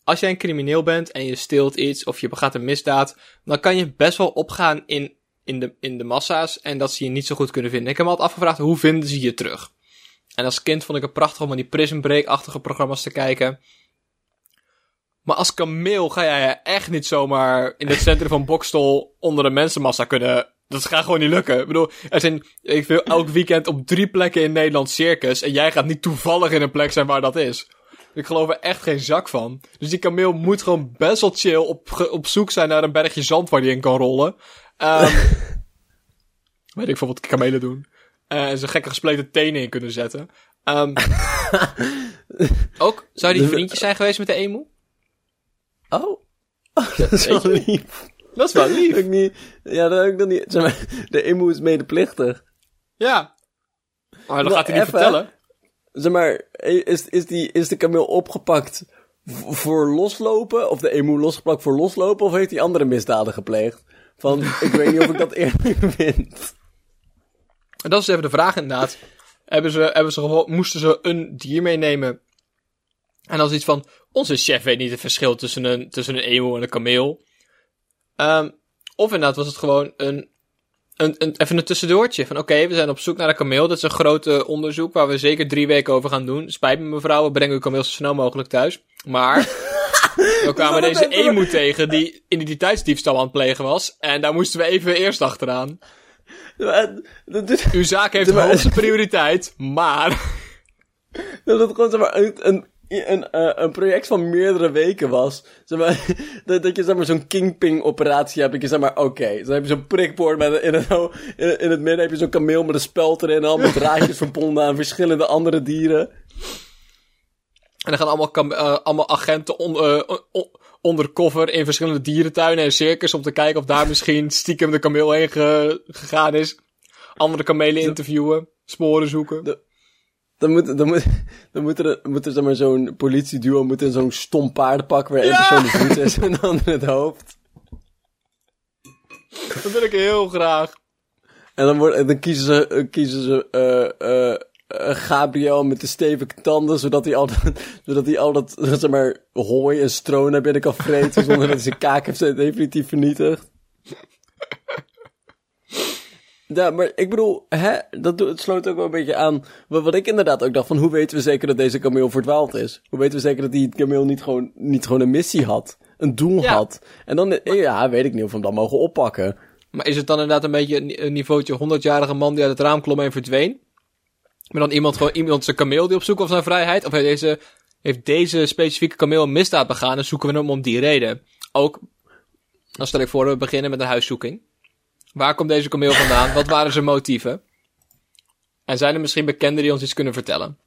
als jij een crimineel bent en je steelt iets of je begaat een misdaad, dan kan je best wel opgaan in, in, de, in de massa's en dat ze je niet zo goed kunnen vinden. Ik heb me altijd afgevraagd, hoe vinden ze je terug? En als kind vond ik het prachtig om aan die Prison Break-achtige programma's te kijken. Maar als kameel ga jij echt niet zomaar in het centrum van Bokstol onder een mensenmassa kunnen... Dat gaat gewoon niet lukken. Ik bedoel, er zijn ik wil elk weekend op drie plekken in Nederland circus. En jij gaat niet toevallig in een plek zijn waar dat is. Ik geloof er echt geen zak van. Dus die kameel moet gewoon best wel chill op, op zoek zijn naar een bergje zand waar die in kan rollen. Ehm (laughs) weet ik veel wat kamelen doen. Eh, en zijn gekke gespleten tenen in kunnen zetten. Ehm, (laughs) ook, zou die vriendjes zijn geweest met de emu? Oh. (laughs) dat is wel lief. Dat is wel lief. Niet, ja, dat heb ik nog niet. Zeg maar, de emu is medeplichtig. Ja. Maar dat Wel, gaat hij niet vertellen. Zeg maar, is, is, die, is de kameel opgepakt voor loslopen? Of de emu losgepakt voor loslopen? Of heeft hij andere misdaden gepleegd? Van, ik weet niet of ik dat (laughs) eerlijk vind. En dat is even de vraag inderdaad. Hebben ze, hebben ze gewoon, moesten ze een dier meenemen? En dan is iets van, onze chef weet niet het verschil tussen een, tussen een emu en een kameel. Ehm, of inderdaad was het gewoon een, een, een, even een tussendoortje. Van oké, we zijn op zoek naar een kameel. Dat is een groot onderzoek waar we zeker drie weken over gaan doen. Spijt me mevrouw, we brengen uw kameel zo snel mogelijk thuis. Maar, (laughs) we kwamen deze emu tegen die identiteitsdiefstal aan het plegen was. En daar moesten we even eerst achteraan. Uw zaak heeft (laughs) Maar- hoogste prioriteit, maar... (laughs) dat het gewoon zeg maar, een, een, eh, een project van meerdere weken was. Zeg maar, (laughs) dat, dat je zeg maar, zo'n kingping-operatie hebt. Dat je zeg maar, oké, dan heb je zo'n prikbord met in het, (laughs) in, in het midden heb je zo'n kameel met een speld erin. En allemaal (laughs) draadjes verbonden aan verschillende andere dieren. En dan gaan allemaal, eh, allemaal agenten on, on- undercover in verschillende dierentuinen en circus om te kijken of daar misschien stiekem de kameel heen ge- gegaan is. Andere kamelen interviewen, sporen zoeken. Dan moet, dan moet, dan moet er, moet er zeg maar, zo'n politieduo moet in zo'n stom paardenpak waar één Ja! persoon de voet is en de andere het hoofd. Dat wil ik heel graag. En dan, wordt, en dan kiezen ze, eh, kiezen ze eh, eh, eh, Gabriel met de stevige tanden, zodat hij al dat, zodat hij al dat (laughs) zeg maar, hooi en stro naar binnen kan vreten, zonder dat hij zijn kaak heeft definitief vernietigd. Ja, maar ik bedoel, hè, dat doet- het sloot ook wel een beetje aan wat, wat ik inderdaad ook dacht van hoe weten we zeker dat deze kameel verdwaald is? Hoe weten we zeker dat die kameel niet gewoon, niet gewoon een missie had? Een doel Ja. had? En dan, ja, weet ik niet of we hem dan mogen oppakken. Maar is het dan inderdaad een beetje een, een niveautje 100-jarige man die uit het raam klom en verdween? Maar dan iemand gewoon iemand zijn kameel die op zoek was naar vrijheid? Of heeft deze, heeft deze specifieke kameel een misdaad begaan en zoeken we hem om die reden? Ook, dan stel ik voor we beginnen met een huiszoeking. Waar komt deze kameel vandaan? Wat waren zijn motieven? En zijn er misschien bekenden die ons iets kunnen vertellen?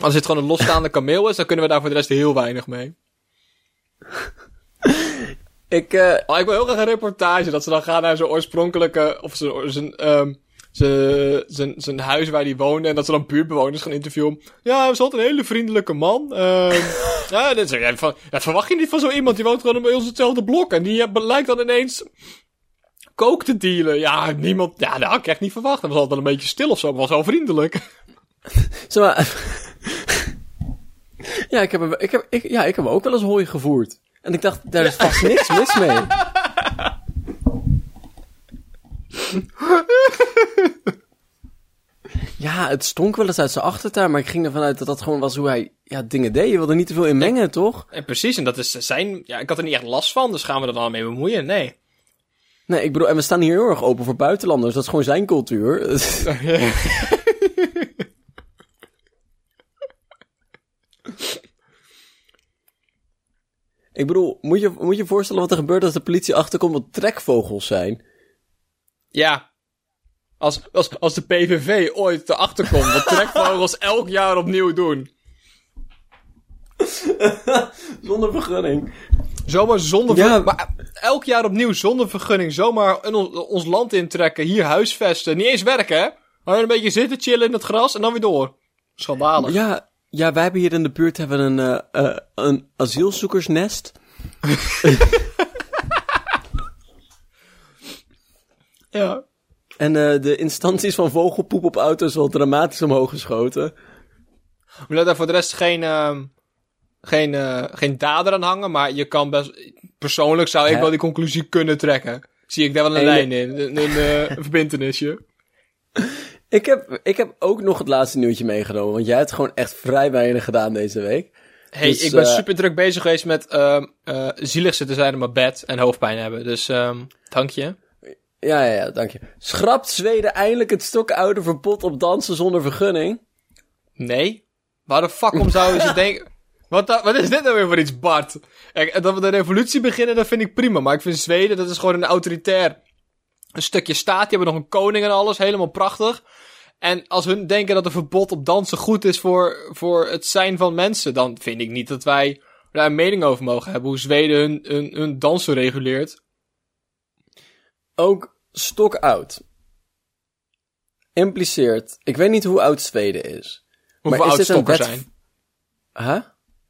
Als het gewoon een losstaande kameel is, dan kunnen we daar voor de rest heel weinig mee. (laughs) Ik, eh, Oh, ik wil heel graag een reportage dat ze dan gaan naar zijn oorspronkelijke, of zijn, zijn, ehm, zijn, zijn, zijn huis waar hij woonde. En dat ze dan buurtbewoners gaan interviewen. Ja, hij was altijd een hele vriendelijke man. Ehm (laughs) ja, dat, is- ja, van, dat verwacht je niet van zo iemand. Die woont gewoon bij ons hetzelfde blok. En die eh, lijkt dan ineens kook te dealen. Ja, niemand, ja, dat had ik echt niet verwacht. Hij was altijd een beetje stil of zo, maar was wel vriendelijk. (laughs) zeg maar... (laughs) ja, ik heb, hem- ik heb, ik, ja, ik heb ook wel eens hooi gevoerd. En ik dacht, daar is vast niks mis mee. (laughs) Ja, het stonk wel eens uit zijn achtertuin, maar ik ging ervan uit dat dat gewoon was hoe hij ja, dingen deed. Je wilde niet te veel in mengen, toch? En precies, en dat is zijn, ja, ik had er niet echt last van. Dus gaan we er dan mee bemoeien? Nee. Nee, ik bedoel, en we staan hier heel erg open voor buitenlanders. Dat is gewoon zijn cultuur. (laughs) ik bedoel, moet je moet je voorstellen wat er gebeurt als de politie achterkomt wat trekvogels zijn? Ja. Als, als, als de PVV ooit erachter komt wat trekvogels (laughs) elk jaar opnieuw doen. (laughs) Zonder vergunning. Zomaar zonder Ja. Maar elk jaar opnieuw zonder vergunning. Zomaar in ons, ons land intrekken. Hier huisvesten. Niet eens werken, hè? Gewoon een beetje zitten, chillen in het gras en dan weer door. Schandalig. Ja, ja, wij hebben hier in de buurt hebben een, eh, eh, een asielzoekersnest. (laughs) Ja. En eh, de instanties van vogelpoep op auto's wel dramatisch omhoog geschoten. We laten daar voor de rest geen, ehm, geen, eh, geen dader aan hangen. Maar je kan best... Persoonlijk zou ik Hè? wel die conclusie kunnen trekken. Zie ik daar wel een lijn in. Een, een, eh, (laughs) verbintenisje. Ik heb, ik heb ook nog het laatste nieuwtje meegenomen, want jij hebt gewoon echt vrij weinig gedaan deze week. Hey, Dus, ik ben eh, super druk bezig geweest met ehm eh zielig zitten zijn in mijn bed en hoofdpijn hebben. Dus ehm dank je. Ja, ja, ja, dank je. Schrapt Zweden eindelijk het stokoude verbod op dansen zonder vergunning? Nee? Waar de fuck om zouden ze (laughs) denken... Wat, wat is dit nou weer voor iets, Bart? Kijk, dat we de revolutie beginnen, dat vind ik prima. Maar ik vind Zweden, dat is gewoon een autoritair... Een stukje staat, die hebben nog een koning en alles, helemaal prachtig. En als hun denken dat een verbod op dansen goed is voor, voor het zijn van mensen... dan vind ik niet dat wij daar een mening over mogen hebben. Hoe Zweden hun, hun, hun dansen reguleert. Ook stokoud. Impliceert, ik weet niet hoe oud Zweden is. Hoeveel Maar is oud dit een stokken wet- zijn. Huh?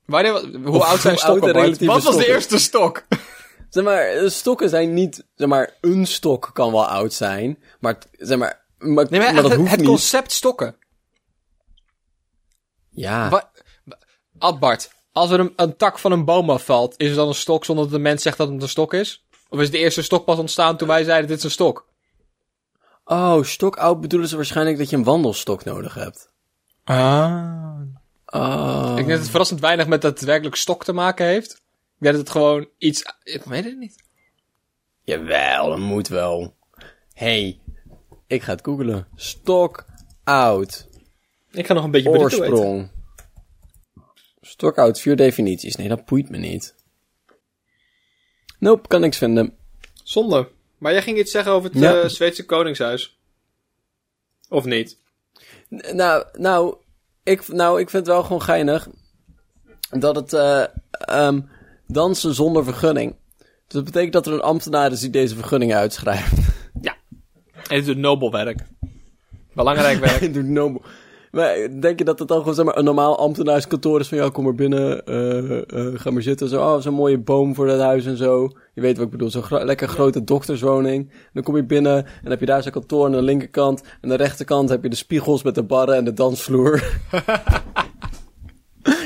Wanneer, hoe Of oud zijn hoe oud stokken, relatieve Wat was de eerste stok? (laughs) Zeg maar, eh, stokken zijn niet, zeg maar, een stok kan wel oud zijn, maar, het- zeg maar, maar, Nee, maar, maar dat het, hoeft het niet. concept stokken. Ja, Wa- wa- Ad Bart, als er een, een tak van een boom afvalt, is er dan een stok zonder dat de mens zegt dat het een stok is? Of is de eerste stok pas ontstaan toen wij zeiden dit is een stok? oh, stokoud bedoelen ze waarschijnlijk dat je een wandelstok nodig hebt. Ah. Oh. Ik denk dat het verrassend weinig met daadwerkelijk stok te maken heeft. Ik denk dat het gewoon iets... Ik weet het niet. Jawel, dat moet wel. hey, ik ga het googelen. Stokoud. Ik ga nog een beetje. Oorsprong. Stokoud, vier definities. Nee, dat boeit me niet. Nope, kan niks vinden. Zonde. Maar jij ging iets zeggen over het Ja. eh, Zweedse koningshuis. Of niet? N- Nou, nou, ik, nou, ik vind het wel gewoon geinig dat het eh, ehm, dansen zonder vergunning. Dus dat betekent dat er een ambtenaar is die deze vergunning uitschrijft. Ja. En het doet nobel werk. Belangrijk werk. (laughs) Hij doet nobel. Maar denk je dat het dan gewoon zeg maar, een normaal ambtenaarskantoor is van ja, kom maar binnen, eh, eh, ga maar zitten. Zo, oh, zo'n mooie boom voor dat huis en zo. Je weet wat ik bedoel, zo'n gro- lekker grote dokterswoning. En dan kom je binnen en dan heb je daar zo'n kantoor aan de linkerkant. En aan de rechterkant heb je de spiegels met de barren en de dansvloer. (laughs)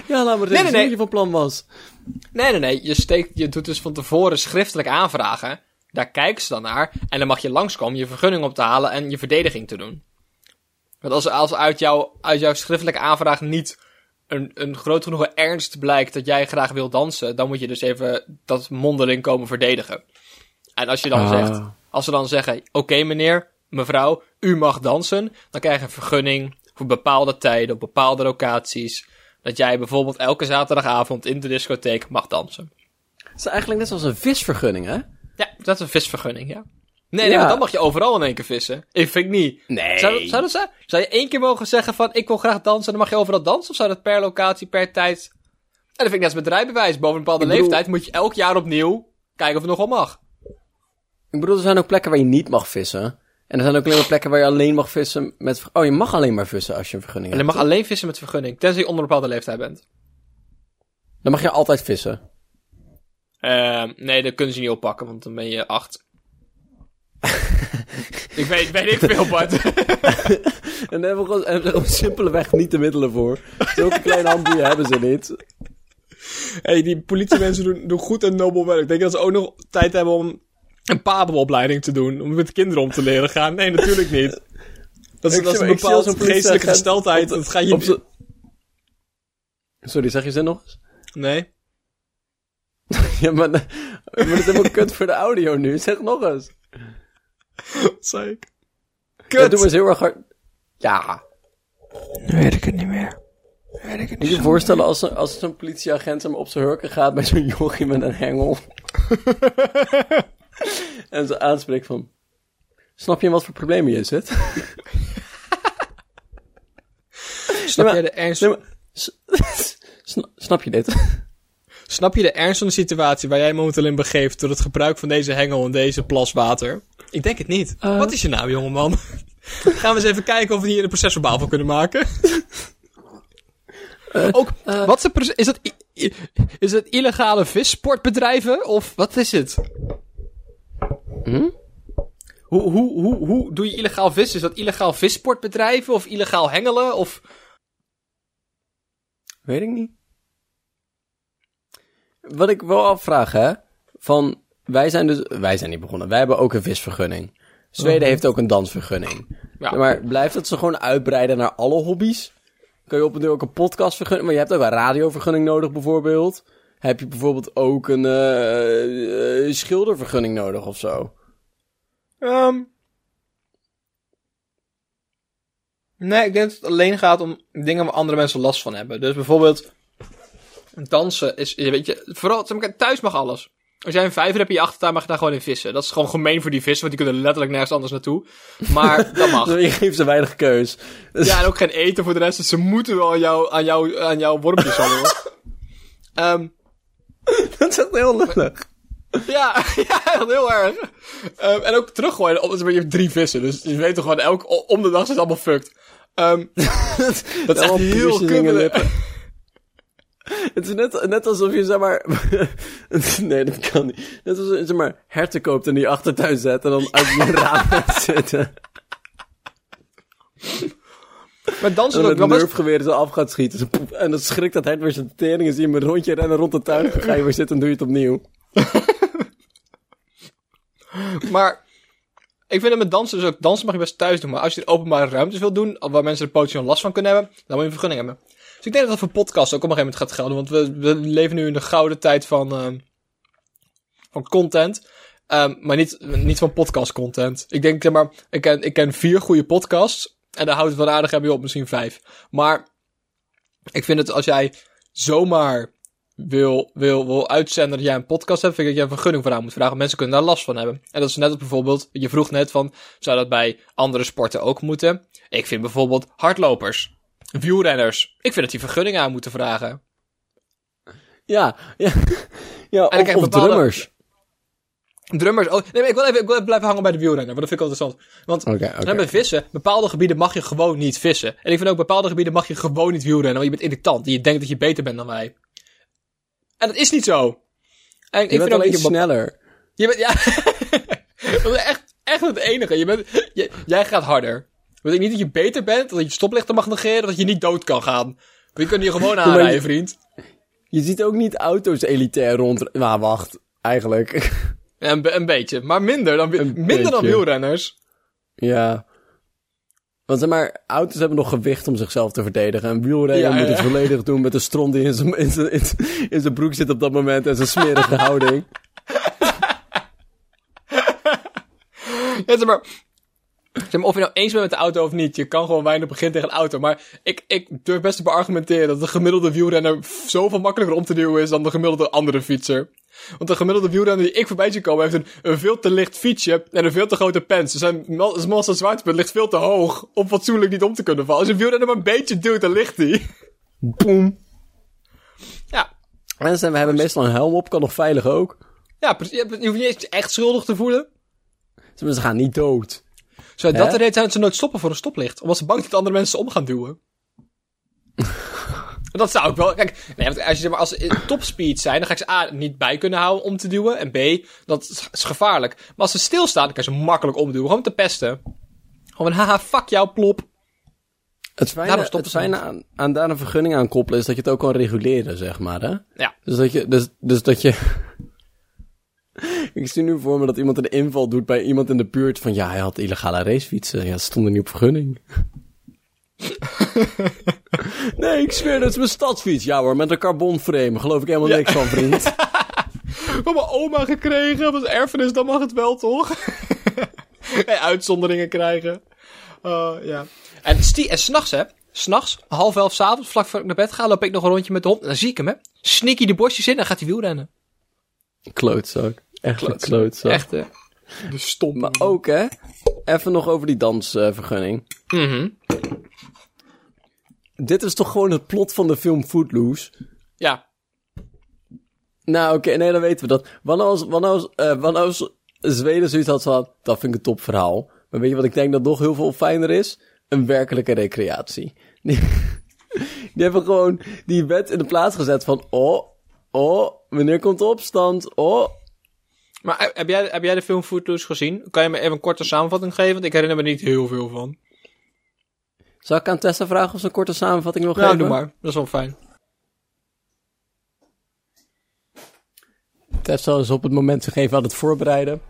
ja, laat maar nee, nee. wat je van plan was. Nee, nee, nee. Je, steekt, je doet dus van tevoren schriftelijk aanvragen. Daar kijken ze dan naar. En dan mag je langskomen je vergunning op te halen en je verdediging te doen. Want als, als uit, jouw uit jouw schriftelijke aanvraag niet een, een groot genoeg ernst blijkt dat jij graag wil dansen, dan moet je dus even dat mondeling komen verdedigen. En als je dan Ah. zegt, als ze dan zeggen, oké meneer, mevrouw, u mag dansen, dan krijg je een vergunning voor bepaalde tijden op bepaalde locaties. Dat jij bijvoorbeeld elke zaterdagavond in de discotheek mag dansen. Het is eigenlijk net zoals een visvergunning, hè? Ja, dat is een visvergunning, ja. Nee, nee, Ja. want dan mag je overal in één keer vissen. Ik vind niet. Nee. Zou, zou dat zijn? Zou je één keer mogen zeggen van, ik wil graag dansen, en dan mag je overal dansen? Of zou dat per locatie, per tijd... En dat vind ik net als met rijbewijs. Boven een bepaalde Ik bedoel- leeftijd moet je elk jaar opnieuw kijken of het nog wel mag. Ik bedoel, er zijn ook plekken waar je niet mag vissen. En er zijn ook alleen plekken waar je alleen mag vissen met... Oh, je mag alleen maar vissen als je een vergunning En je hebt. mag alleen vissen met vergunning, tenzij je onder een bepaalde leeftijd bent. Dan mag je altijd vissen. Ehm nee, dat kunnen ze niet oppakken, want dan ben je acht. (laughs) ik weet, weet ik veel, Bart. (laughs) En daar hebben we gewoon, simpelweg niet de middelen voor. Zulke kleine handboeien hebben ze niet. hey, die politiemensen doen, doen goed en nobel werk. Denk je dat ze ook nog tijd hebben om een pabelopleiding te doen? Om met kinderen om te leren gaan? Nee, natuurlijk niet. Dat is, Ik dat is een bepaalde geestelijke gesteldheid. op- Dat ga je Sorry, zeg je zin nog eens? Nee. (laughs) Ja, maar, maar dat is helemaal kut voor de audio nu. Zeg nog eens. Wat zei ik? Kut! doe maar eens heel erg hard. Ja. Nu weet ik het niet meer. Weet ik het Moet je je voorstellen als, een- als zo'n politieagent hem op zijn hurken gaat bij zo'n jochie met een hengel. (laughs) en ze aanspreekt van... Snap je in wat voor problemen je zit? Snap, Nee, je maar- de ernst... Nee, maar, snap je dit? Snap je de ernst van de situatie waar jij momenteel in begeeft door het gebruik van deze hengel en deze plas water? Ik denk het niet. Eh. Wat is je naam, jongeman? (laughs) Gaan we eens even kijken of we hier een procesverbaal van kunnen maken. Ook, wat is, is, dat, is het illegale vissportbedrijven of wat is het? Hm? Hoe, hoe, hoe, hoe doe je illegaal vissen? Is dat illegaal vissportbedrijven of illegaal hengelen of... Weet ik niet. Wat ik wel afvraag, hè. Van, wij zijn dus... Wij zijn niet begonnen. Wij hebben ook een visvergunning. Zweden heeft ook een dansvergunning. Ja. Maar blijft het ze gewoon uitbreiden naar alle hobby's? Kun je op een deur ook een podcastvergunning... Maar je hebt ook een radiovergunning nodig, bijvoorbeeld. Heb je bijvoorbeeld ook een eh, eh, schildervergunning nodig of zo? Ehm. nee, ik denk dat het alleen gaat om dingen waar andere mensen last van hebben. Dus bijvoorbeeld, dansen is, je weet je, vooral, thuis mag alles. Als jij een vijver hebt in je achtertuin, mag je daar gewoon in vissen. Dat is gewoon gemeen voor die vissen, want die kunnen letterlijk nergens anders naartoe. Maar (laughs) dat mag. Je geeft ze weinig keus. Ja, en ook geen eten voor de rest, dus ze moeten wel aan jou, aan jou, aan jouw wormpjes houden. (laughs) Ehm dat is echt heel lullig. Ja, (laughs) ja, heel erg. Ehm, en ook teruggooien. omdat Je hebt drie vissen, dus je weet toch gewoon, elk, o- om de dag is het allemaal fucked. Ehm, dat is echt heel piercings in je kut. lippen. (laughs) Het is net, net alsof je, zeg maar... (laughs) nee, dat kan niet. Net alsof je, zeg maar, herten koopt en die achtertuin zet en dan uit je (laughs) raam gaat zitten. Maar dansen En is met ook wel best... nerfgeweer zo af gaat schieten. En dan schrikt dat hert weer zijn tering en zie je hem een rondje rennen rond de tuin. Dan ga je weer zitten en doe je het opnieuw. Maar ik vind het met dansen dus ook... Dansen mag je best thuis doen, maar als je er openbare ruimtes wil doen... waar mensen er potentieel last van kunnen hebben... dan moet je een vergunning hebben. Dus ik denk dat dat voor podcasts ook op een gegeven moment gaat gelden. Want we, we leven nu in de gouden tijd van... ehm, van content. Ehm, maar niet, niet van podcast content. Ik denk, zeg maar, ik ken, ik ken vier goede podcasts. En daar houdt het wel aardig heb je op, misschien vijf. Maar ik vind het als jij zomaar wil, wil, wil uitzenden dat jij een podcast hebt, vind ik dat jij een vergunning voor aan moet vragen. Mensen kunnen daar last van hebben. En dat is net als bijvoorbeeld, je vroeg net van, zou dat bij andere sporten ook moeten? Ik vind bijvoorbeeld hardlopers, wielrenners. Ik vind dat die vergunning aan moeten vragen. Ja, ja. (laughs) ja En ik of, heb of bepaalde- drummers. Drummers, oh, nee, ik wil even, ik wil even blijven hangen bij de wielrenner, want dat vind ik wel interessant. Want oké. En bij vissen, bepaalde gebieden mag je gewoon niet vissen. En ik vind ook bepaalde gebieden mag je gewoon niet wielrennen, want je bent irritant. En je denkt dat je beter bent dan wij. En dat is niet zo. En Je ik bent vind ook je, sneller. je bent, ja, (laughs) dat is echt, echt het enige. Je bent, je- jij gaat harder. Dat betekent niet dat je beter bent, dat je stoplichten mag negeren, dat je niet dood kan gaan. Je kunt hier gewoon (laughs) aanrijden, je- vriend. Je ziet ook niet auto's elitair rond... Nou, wacht. Eigenlijk. Een, een beetje, maar minder dan, Een minder dan wielrenners. Ja. Want zeg maar, auto's hebben nog gewicht om zichzelf te verdedigen. En wielrenner Ja, moet ja. het volledig doen met de stront die in zijn, in zijn, in zijn- in zijn broek zit op dat moment. En zijn smerige (laughs) houding. Ja, zeg maar, zeg maar, of je nou eens bent met de auto of niet, je kan gewoon weinig beginnen tegen een auto. Maar ik, ik durf best te beargumenteren dat de gemiddelde wielrenner zoveel makkelijker om te duwen is dan de gemiddelde andere fietser. Want de gemiddelde wielrenner die ik voorbij zie komen heeft een, een veel te licht fietsje en een veel te grote pens. Dus zijn massa zwaartepunt ligt veel te hoog om fatsoenlijk niet om te kunnen vallen. Als een wielrenner maar een beetje duwt, dan ligt hij. Boom. Ja, Mensen, we hebben meestal een helm op, kan nog veilig ook. ja, precies. je hoeft je niet echt schuldig te voelen. Ze gaan niet dood. Hè? dat de reden zijn dat ze nooit stoppen voor een stoplicht? Omdat ze bang zijn dat andere mensen om gaan duwen. (laughs) dat zou ik wel. Kijk, nee, want als je zeg maar, als ze topspeed zijn, dan ga ik ze A niet bij kunnen houden om te duwen. En B, dat is- gevaarlijk. Maar als ze stilstaan, dan kan je ze makkelijk omduwen. Gewoon te pesten. Gewoon, haha, fuck jou, plop. Het fijne, het ze fijne aan, aan daar een vergunning aan koppelen is dat je het ook kan reguleren, zeg maar, hè? Ja. Dus dat je, dus, dus dat je... (laughs) ik zie nu voor me dat iemand een inval doet bij iemand in de buurt van, ja, hij had illegale racefietsen. Ja, dat stond er niet op vergunning. (laughs) nee, ik zweer, dat is mijn stadsfiets. Ja hoor, met een carbonframe. Geloof ik helemaal Ja. niks van, vriend. (laughs) Van mijn oma gekregen. Dat is erfenis, dan mag het wel, toch? en uitzonderingen krijgen. Uh, ja. En, stie- en s'nachts, hè. S'nachts, half elf s'avonds, vlak voor ik naar bed ga, loop ik nog een rondje met de hond. En dan zie ik hem, hè. Sneaky de bosjes in en gaat hij wielrennen. Klootzak. Echt een klootzak. Echt, hè. De stom. Maar ook, hè. Even nog over die dansvergunning. Mhm. Dit is toch gewoon het plot van de film Footloose? Ja. Nou, oké, nee, dan weten we dat. Wanneer als, wanneer als, eh, wanneer als Zweden zoiets had van, dat vind ik een topverhaal. Maar weet je wat ik denk dat nog heel veel fijner is? Een werkelijke recreatie. Die, (laughs) die hebben gewoon die wet in de plaats gezet van, oh, oh, wanneer komt de opstand? Oh. Maar heb jij, heb jij de film Footloose gezien? Kan je me even een korte samenvatting geven? Want ik herinner me niet heel veel van. Zal ik aan Tessa vragen of ze een korte samenvatting wil geven? doe maar. Dat is wel fijn. Tessa is op het moment zich even aan het voorbereiden.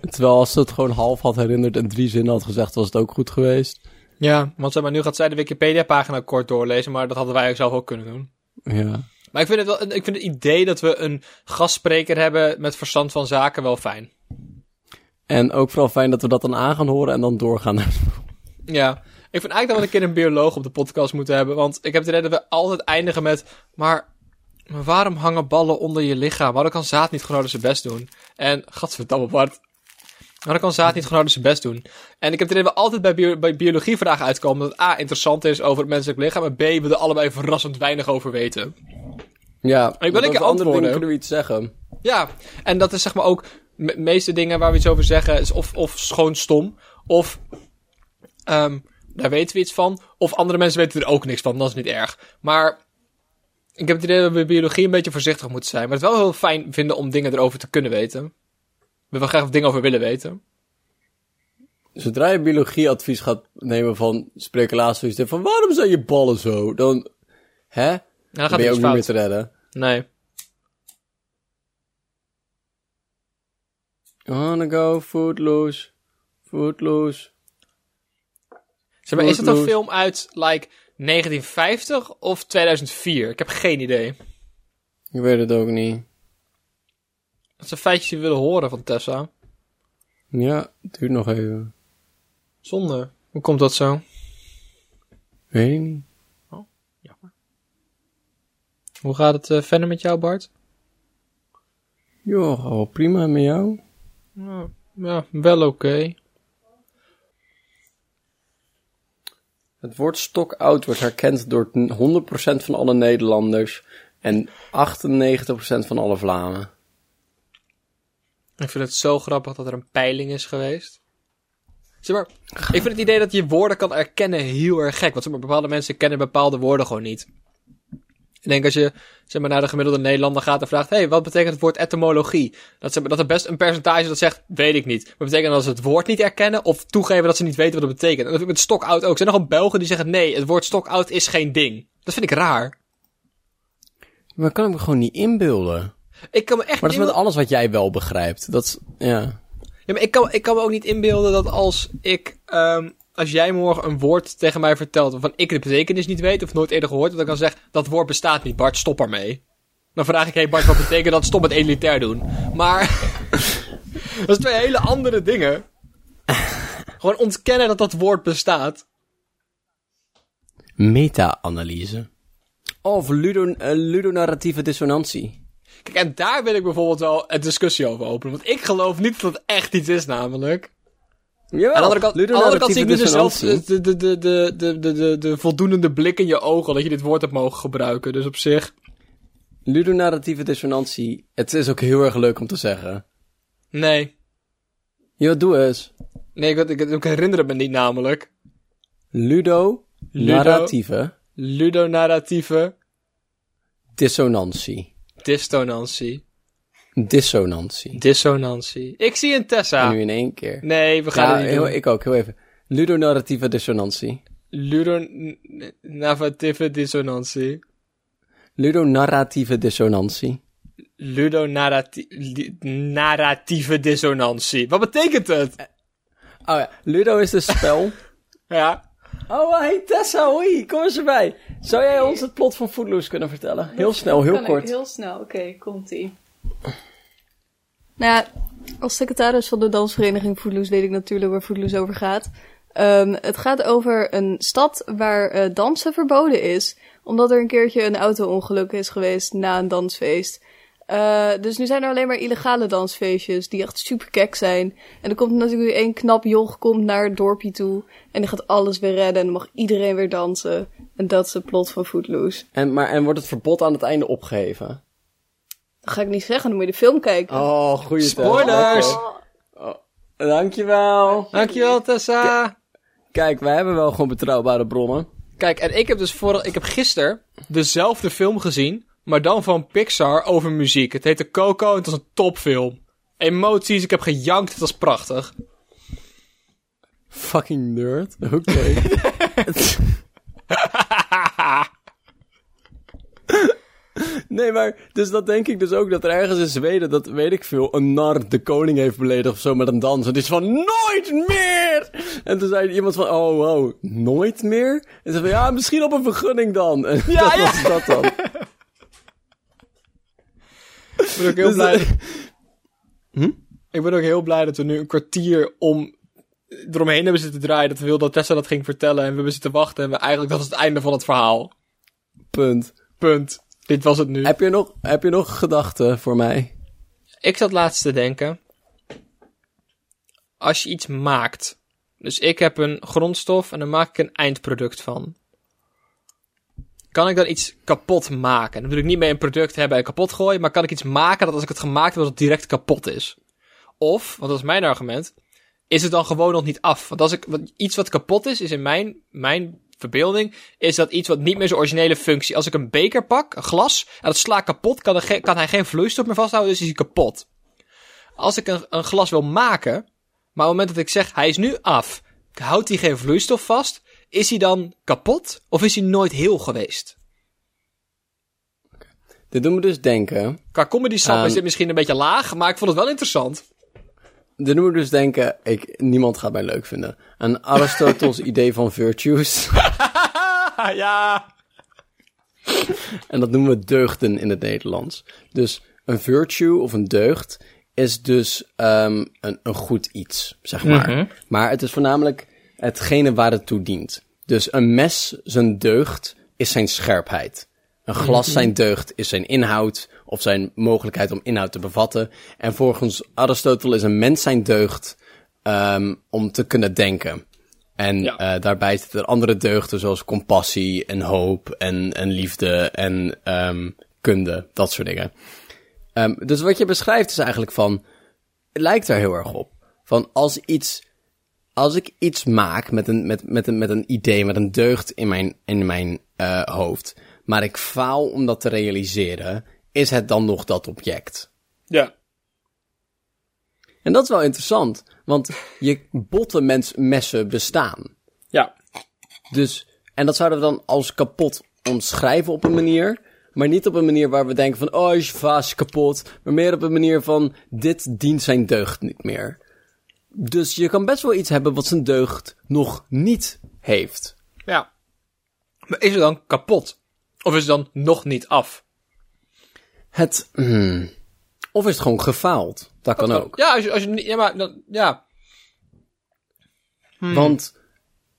Terwijl als ze het gewoon half had herinnerd en drie zinnen had gezegd, was het ook goed geweest. Ja, want zeg maar, nu gaat zij de Wikipedia-pagina kort doorlezen, maar dat hadden wij ook zelf ook kunnen doen. Ja. Maar ik vind, het wel, ik vind het idee dat we een gastspreker hebben met verstand van zaken wel fijn. En ook vooral fijn dat we dat dan aan gaan horen en dan doorgaan. Ja, ik vind eigenlijk dat we een keer een bioloog op de podcast moeten hebben. Want ik heb het idee dat we altijd eindigen met... Maar, maar waarom hangen ballen onder je lichaam? Waarom kan zaad niet gewoon zijn best doen? En, gadverdamme Bart. Waarom kan zaad niet gewoon zijn best doen? En ik heb het idee dat we altijd bij, bio bij biologie vragen uitkomen... dat A, interessant is over het menselijk lichaam... en B, we er allebei verrassend weinig over weten. Ja, wil want lekker over andere antwoorden. dingen kunnen we iets zeggen. Ja, en dat is zeg maar ook... De meeste dingen waar we iets over zeggen... is of, of schoon stom... of... ehm daar weten we iets van. Of andere mensen weten er ook niks van. Dat is niet erg. Maar... Ik heb het idee dat we bij biologie een beetje voorzichtig moeten zijn. Maar het wel heel fijn vinden om dingen erover te kunnen weten. We willen graag dingen over willen weten. Zodra je biologieadvies gaat nemen van speculaties, van waarom zijn je ballen zo? Dan, hè? Dan Dan gaat ben je het ook niet meer te redden. Nee. Wanna go footloose, footloose. Zeg maar, is het een film uit, like, 1950 of 2004? Ik heb geen idee. Ik weet het ook niet. Dat zijn feitjes die we willen horen van Tessa. Ja, het duurt nog even. Zonde. Hoe komt dat zo? Weet ik niet. Hoe gaat het eh, verder met jou, Bart? Joh, oh, prima met jou. Ja, ja wel oké. Het woord stokoud wordt herkend door 100% van alle Nederlanders en 98% van alle Vlamingen. Ik vind het zo grappig dat er een peiling is geweest. Zeg maar, ik vind het idee dat je woorden kan erkennen heel erg gek. Want zeg maar, bepaalde mensen kennen bepaalde woorden gewoon niet. Ik denk als je zeg maar, naar de gemiddelde Nederlander gaat en vraagt... hey, wat betekent het woord etymologie? Dat, zeg maar, dat er best een percentage dat zegt, weet ik niet. Maar betekent dat ze het woord niet erkennen of toegeven dat ze niet weten wat het betekent. En dat met stokoud ook. Er zijn nogal Belgen die zeggen, nee, het woord stokoud is geen ding. Dat vind ik raar. Maar kan ik me gewoon niet inbeelden. Ik kan me echt Maar dat is met alles wat jij wel begrijpt. Dat ja. Ja, maar ik kan, ik kan me ook niet inbeelden dat als ik, ehm, als jij morgen een woord tegen mij vertelt waarvan ik de betekenis niet weet of nooit eerder gehoord, dat ik dan zeg, dat woord bestaat niet, Bart, stop ermee. Dan vraag ik, hey Bart, wat betekent dat? Stop met elitair doen. Maar, (laughs) dat is twee hele andere dingen. Gewoon ontkennen dat dat woord bestaat. Meta-analyse. Of ludo, eh, ludonarratieve dissonantie. Kijk, en daar wil ik bijvoorbeeld wel een discussie over openen. Want ik geloof niet dat het echt iets is, namelijk. Jawel, Aan de andere kant, aan de andere kant zie ik nu dus zelf dissonantie. de, de, de, de, de, de, de, de voldoende blik in je ogen dat je dit woord hebt mogen gebruiken. Dus op zich, Ludonarratieve dissonantie. Het is ook heel erg leuk om te zeggen. nee. Ja, doe eens. Nee, ik, ik, ik herinner het me niet namelijk. Ludo, narratieve Ludonarratieve dissonantie. Dissonantie. Dissonantie. Dissonantie. Ik zie een Tessa. Nu in één keer. Nee, we gaan Ja, het niet heel, ik ook, heel even. Ludonarratieve dissonantie. Ludonarratieve dissonantie. Ludonarratieve dissonantie. Ludonarratieve dissonantie. Wat betekent het? Oh ja, Ludo is dus spel. (laughs) Ja. Oh, hey Tessa, hoi, kom eens erbij. Zou jij ons het plot van Footloose kunnen vertellen? Heel snel, heel Kan ik kort. heel snel, oké, komt-ie. Nou ja, als secretaris van de dansvereniging Footloose weet ik natuurlijk waar Footloose over gaat. Ehm, het gaat over een stad waar eh, dansen verboden is. Omdat er een keertje een auto-ongeluk is geweest na een dansfeest. Eh, dus nu zijn er alleen maar illegale dansfeestjes die echt super kek zijn. En er komt natuurlijk één knap joch komt naar het dorpje toe. En die gaat alles weer redden en dan mag iedereen weer dansen. En dat is het plot van Footloose. En, maar, en wordt het verbod aan het einde opgeheven? Dat ga ik niet zeggen, dan moet je de film kijken. Oh, goeie Spoilers! Oké. Dankjewel. Dankjewel, Tessa. Kijk, wij hebben wel gewoon betrouwbare bronnen. Kijk, en ik heb dus vorig, ik heb gisteren dezelfde film gezien, maar dan van Pixar over muziek. Het heette Coco en het was een topfilm. Emoties, ik heb gejankt, het was prachtig. Fucking nerd. Oké. (laughs) nee, maar, dus dat denk ik dus ook, dat er ergens in Zweden, dat weet ik veel, een nar de koning heeft beledigd of zo met een dans. En het is van, nooit meer! En toen zei iemand van, oh wow, nooit meer? En ze van, ja, misschien op een vergunning dan. En Ja, dat ja. was dat dan. (laughs) Ik ben ook heel Dus blij. dat- Hm? Ik ben ook heel blij dat we nu een kwartier om eromheen hebben zitten draaien. Dat we wilden dat Tessa dat ging vertellen en we hebben zitten wachten. En we eigenlijk, dat was het einde van het verhaal. Punt. Punt. Dit was het nu. Heb je nog, heb je nog gedachten voor mij? Ik zat laatst te denken. Als je iets maakt. Dus ik heb een grondstof en dan maak ik een eindproduct van. Kan ik dan iets kapot maken? Dan wil ik niet mee een product hebben en kapot gooien. Maar kan ik iets maken dat als ik het gemaakt heb, dat het direct kapot is? Of, want dat is mijn argument. Is het dan gewoon nog niet af? Want als ik, iets wat kapot is, is in mijn, mijn verbeelding, is dat iets wat niet meer zijn originele functie. Als ik een beker pak, een glas, en dat sla kapot, kan, er kan hij geen vloeistof meer vasthouden, dus is hij kapot. Als ik een, een glas wil maken, maar op het moment dat ik zeg, hij is nu af, houdt hij geen vloeistof vast, is hij dan kapot? Of is hij nooit heel geweest? Dit doet me dus denken. Qua comedy sap Ehm. is dit misschien een beetje laag, maar ik vond het wel interessant. Dit doet me dus denken. Ik, niemand gaat mij leuk vinden. Aan (laughs) Aristoteles idee van virtues. (laughs) ja. En dat noemen we deugden in het Nederlands. Dus een virtue of een deugd is dus ehm, een, een goed iets, zeg maar. Maar het is voornamelijk hetgene waar het toe dient. Dus een mes, zijn deugd, is zijn scherpheid. Een glas, zijn deugd, is zijn inhoud of zijn mogelijkheid om inhoud te bevatten. En volgens Aristoteles is een mens zijn deugd ehm, om te kunnen denken. En Ja. eh, daarbij zitten er andere deugden zoals compassie en hoop en, en liefde en ehm, kunde, dat soort dingen. Ehm, dus wat je beschrijft is eigenlijk van, het lijkt er heel erg op. Van als iets, als ik iets maak met een, met, met een, met een idee, met een deugd in mijn, in mijn eh, hoofd, maar ik faal om dat te realiseren, is het dan nog dat object? Ja. En dat is wel interessant, want je botte messen bestaan. Ja. Dus, en dat zouden we dan als kapot omschrijven op een manier. Maar niet op een manier waar we denken van, oh, is vaas kapot. Maar meer op een manier van, dit dient zijn deugd niet meer. Dus je kan best wel iets hebben wat zijn deugd nog niet heeft. Ja. Maar is het dan kapot? Of is het dan nog niet af? Het, hmm, of is het gewoon gefaald? Dat kan ook. Ja, als je, als je niet, ja, maar, dan, ja. Want,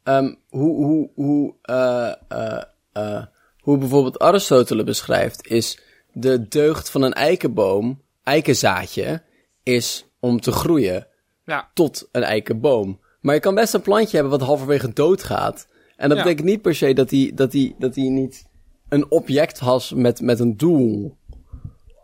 ehm hoe, hoe, hoe, eh, eh, eh, hoe bijvoorbeeld Aristoteles beschrijft, is de deugd van een eikenboom, eikenzaadje, is om te groeien Ja. tot een eikenboom. Maar je kan best een plantje hebben wat halverwege doodgaat. En dat Ja. betekent niet per se dat hij dat die, dat die niet een object has met, met een doel.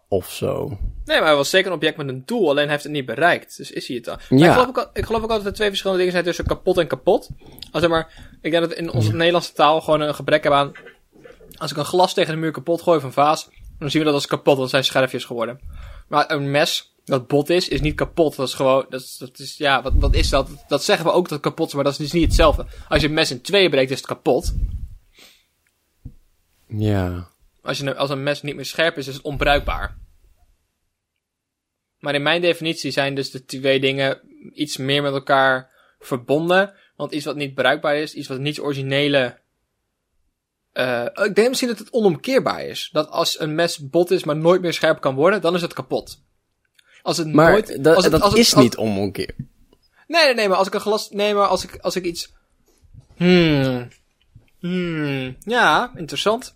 Of zo. Nee, maar hij was zeker een object met een doel, alleen hij heeft het niet bereikt. Dus is hij het dan? Maar Ja. Ik, geloof ook, ik geloof ook altijd dat er twee verschillende dingen zijn tussen kapot en kapot. Als zeg maar, ik denk dat in onze Nederlandse taal gewoon een gebrek hebben aan... Als ik een glas tegen de muur kapot gooi of een vaas, dan zien we dat als kapot, het zijn scherfjes geworden. Maar een mes dat bot is, is niet kapot. Dat is gewoon, dat is, dat is ja, wat, wat is dat? Dat zeggen we ook dat het kapot is, maar dat is dus niet hetzelfde. Als je een mes in tweeën breekt, is het kapot. Ja. Als, je, een- als een mes niet meer scherp is, is het onbruikbaar. Maar in mijn definitie zijn dus de twee dingen iets meer met elkaar verbonden. Want iets wat niet bruikbaar is, iets wat niet originele. eh, ik denk misschien dat het onomkeerbaar is. Dat als een mes bot is, maar nooit meer scherp kan worden, dan is het kapot. Als het Maar nooit. dat, als het, dat als het- is als- niet omkeer. Nee, nee, nee, maar als ik een glas. Nee, maar als ik, als ik iets. Hmm. Hmm. Ja, interessant.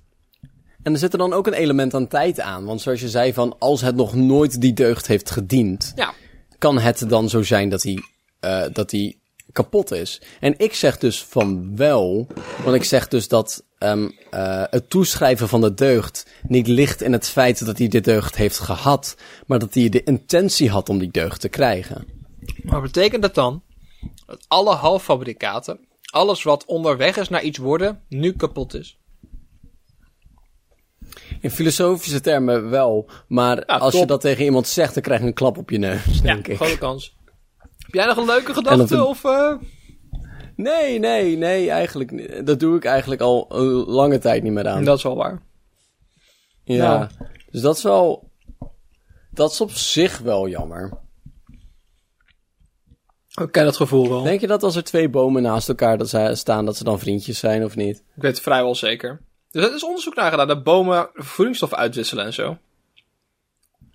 En er zit er dan ook een element aan tijd aan. Want zoals je zei van, als het nog nooit die deugd heeft gediend, Ja. kan het dan zo zijn dat hij, eh, dat hij kapot is. En ik zeg dus van wel, want ik zeg dus dat ehm, eh, het toeschrijven van de deugd niet ligt in het feit dat hij de deugd heeft gehad, maar dat hij de intentie had om die deugd te krijgen. Maar betekent dat dan dat alle halffabrikaten, alles wat onderweg is naar iets worden, nu kapot is? In filosofische termen wel, maar Ja, als je dat tegen iemand zegt, dan krijg je een klap op je neus, denk ja, ik. grote kans. Jij nog een leuke gedachte? Of, eh? Nee, nee, nee, eigenlijk niet. Dat doe ik eigenlijk al een lange tijd niet meer aan. Dat is wel waar. Ja, dus dat is wel... Dat is op zich wel jammer. Ik ken dat gevoel wel. Denk je dat als er twee bomen naast elkaar dat ze- staan, dat ze dan vriendjes zijn of niet? Ik weet het vrijwel zeker. Dus er is onderzoek naar gedaan dat bomen voedingsstoffen uitwisselen en zo.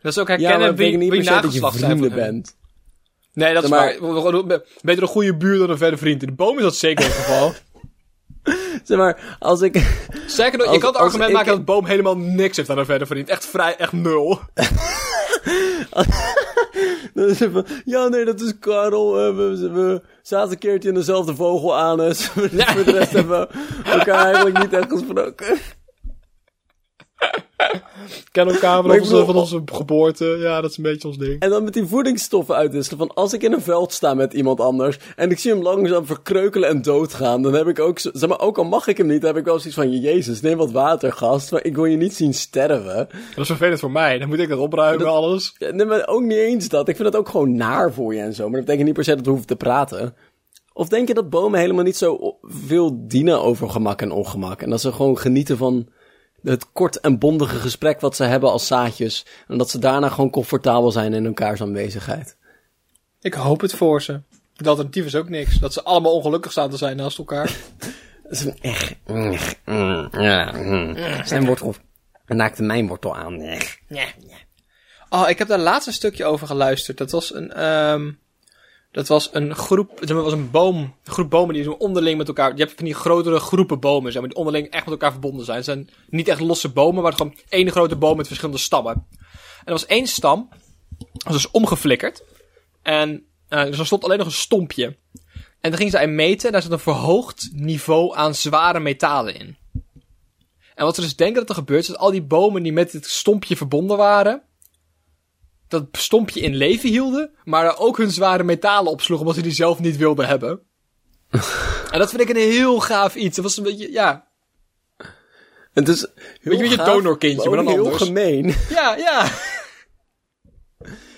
Dat ze ook Ja, herkennen betekent wie, niet wie nageslacht zijn vrienden bent. Nee, dat is Maar- waar. Beter een goede buur dan een verre vriend. In de boom is dat zeker het geval. (laughs) Zeg maar, als ik... Zeker, nog, je kan het argument ik- maken dat boom helemaal niks heeft aan een verre vriend. Echt vrij, echt nul. Is (laughs) ja, nee, dat is Karel. eh, we, we zaten een keertje in dezelfde vogel aan. Dus (laughs) voor de rest hebben we elkaar eigenlijk niet echt gesproken. Kennen elkaar ik bedoel- van onze geboorte. Ja, dat is een beetje ons ding. En dan met die voedingsstoffen uitwisselen. Van als ik in een veld sta met iemand anders. en ik zie hem langzaam verkreukelen en doodgaan. dan heb ik ook. Zeg maar, ook al mag ik hem niet. dan heb ik wel zoiets van. Jezus, neem wat water, gast. Maar ik wil je niet zien sterven. Dat is vervelend voor mij. Dan moet ik dat opruimen, Dat- alles. Nee, maar ook niet eens dat. Ik vind dat ook gewoon naar voor je en zo. Maar dat betekent niet per se dat we hoeven te praten. Of denk je dat bomen helemaal niet zo veel dienen over gemak en ongemak? En dat ze gewoon genieten van het kort en bondige gesprek wat ze hebben als zaadjes. En dat ze daarna gewoon comfortabel zijn in elkaars aanwezigheid. Ik hoop het voor ze. Het alternatief is ook niks. Dat ze allemaal ongelukkig staan te zijn naast elkaar. (laughs) Dat is een echt. mm, ja, mm. Zijn wortel naakte mijn wortel aan. Oh, ik heb daar laatst een stukje over geluisterd. Dat was een, ehm dat was een groep, zeg was een boom, een groep bomen die zo onderling met elkaar, je hebt van die grotere groepen bomen, die onderling echt met elkaar verbonden zijn. Het zijn niet echt losse bomen, maar gewoon één grote boom met verschillende stammen. En er was één stam, was dus omgeflikkerd. En eh dus er stond alleen nog een stompje. En dan gingen zij meten, en daar zat een verhoogd niveau aan zware metalen in. En wat ze dus denken dat er gebeurt, is dat al die bomen die met dit stompje verbonden waren, dat stompje in leven hielden, maar ook hun zware metalen opsloegen, omdat ze die zelf niet wilden hebben. (laughs) en dat vind ik een heel gaaf iets. Dat was een beetje, ja. Het is heel Weet je, gaaf, donorkindje, maar dan heel anders. gemeen. (laughs) Ja, ja.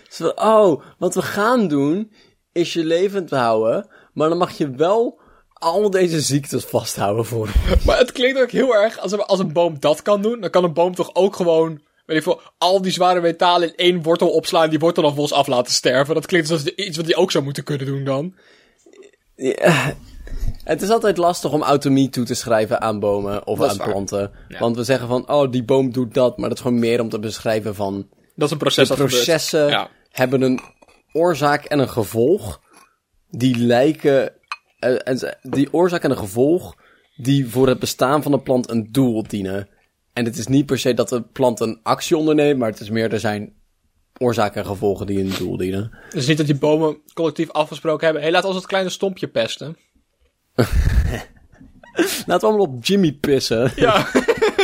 Zo, oh, wat we gaan doen is je levend houden, maar dan mag je wel al deze ziektes vasthouden voor. (laughs) Maar het klinkt ook heel erg, als een, als een boom dat kan doen, dan kan een boom toch ook gewoon, weet ik veel, al die zware metalen in één wortel opslaan, die wortel dan volgens af laten sterven. Dat klinkt als iets wat die ook zou moeten kunnen doen dan. Ja, het is altijd lastig om autonomie toe te schrijven aan bomen of aan waar. planten. Ja. Want we zeggen van, oh, die boom doet dat, maar dat is gewoon meer om te beschrijven van... Dat is een proces De processen Ja. hebben een oorzaak en een gevolg die lijken... eh, en die oorzaak en een gevolg die voor het bestaan van de plant een doel dienen. En het is niet per se dat de plant een actie onderneemt, maar het is meer er zijn oorzaken en gevolgen die een doel dienen. Dus niet dat die bomen collectief afgesproken hebben. Hé, hey, laat ons het kleine stompje pesten. (laughs) Laten we allemaal op Jimmy pissen. Ja.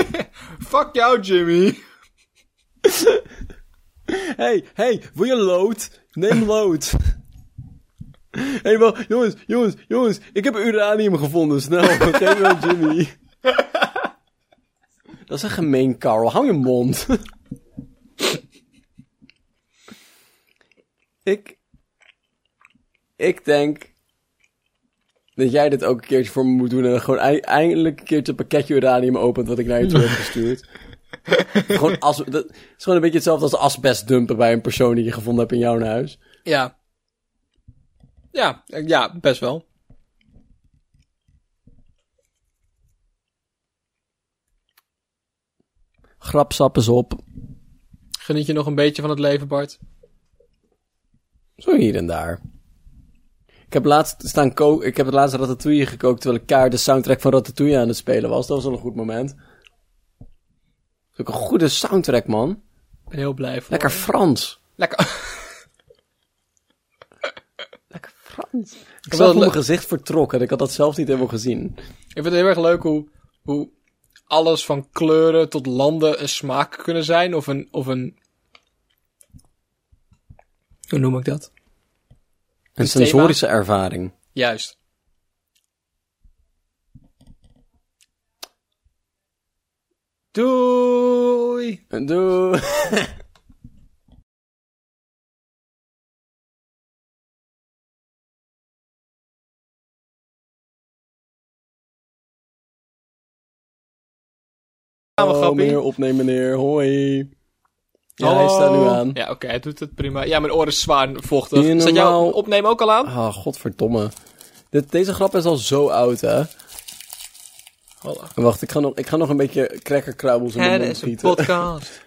(laughs) Fuck jou, Jimmy. hey, hey, wil je lood? Neem lood. hey, wel, jongens, jongens, jongens, ik heb uranium gevonden, snel. Geef aan Jimmy. (laughs) Dat is een gemeen, Carl. Hou je mond. ik... Ik denk... Dat jij dit ook een keertje voor me moet doen en gewoon ei- eindelijk een keertje een pakketje uranium opent wat ik naar je toe heb gestuurd. gewoon as, dat is gewoon een beetje hetzelfde als asbest dumpen bij een persoon die je gevonden hebt in jouw huis. Ja. Ja, ja, best wel. Grapsap is op. Geniet je nog een beetje van het leven, Bart? Zo hier en daar. Ik heb laatst staan ko ik heb het laatst Ratatouille gekookt terwijl ik kaart de soundtrack van Ratatouille aan het spelen was. Dat was wel een goed moment. Dat is ook een goede soundtrack, man. Ik ben heel blij voor Lekker je. Frans. Lekker. (laughs) Lekker Frans. Ik heb zag wel hoe mijn gezicht vertrok en ik had dat zelf niet helemaal gezien. Ik vind het heel erg leuk hoe, hoe alles van kleuren tot landen een smaak kunnen zijn. Of een, of een... Hoe noem ik dat? Een Een thema. sensorische ervaring. Juist. Doei! Doei. (laughs) Gaan we, Oh, grappie? opnemen meneer. Hoi. Ja, Hallo. hij staat nu aan. Ja, oké, hij doet het prima. Ja, mijn oor is zwaar vochtig. Staat jouw normaal- opnemen ook al aan? Ah, godverdomme. Dit, deze grap is al zo oud, hè? Hallo. Wacht, ik ga nog, ik ga nog een beetje crackerkrabbels in de Het mond is een gieten. (laughs) podcast.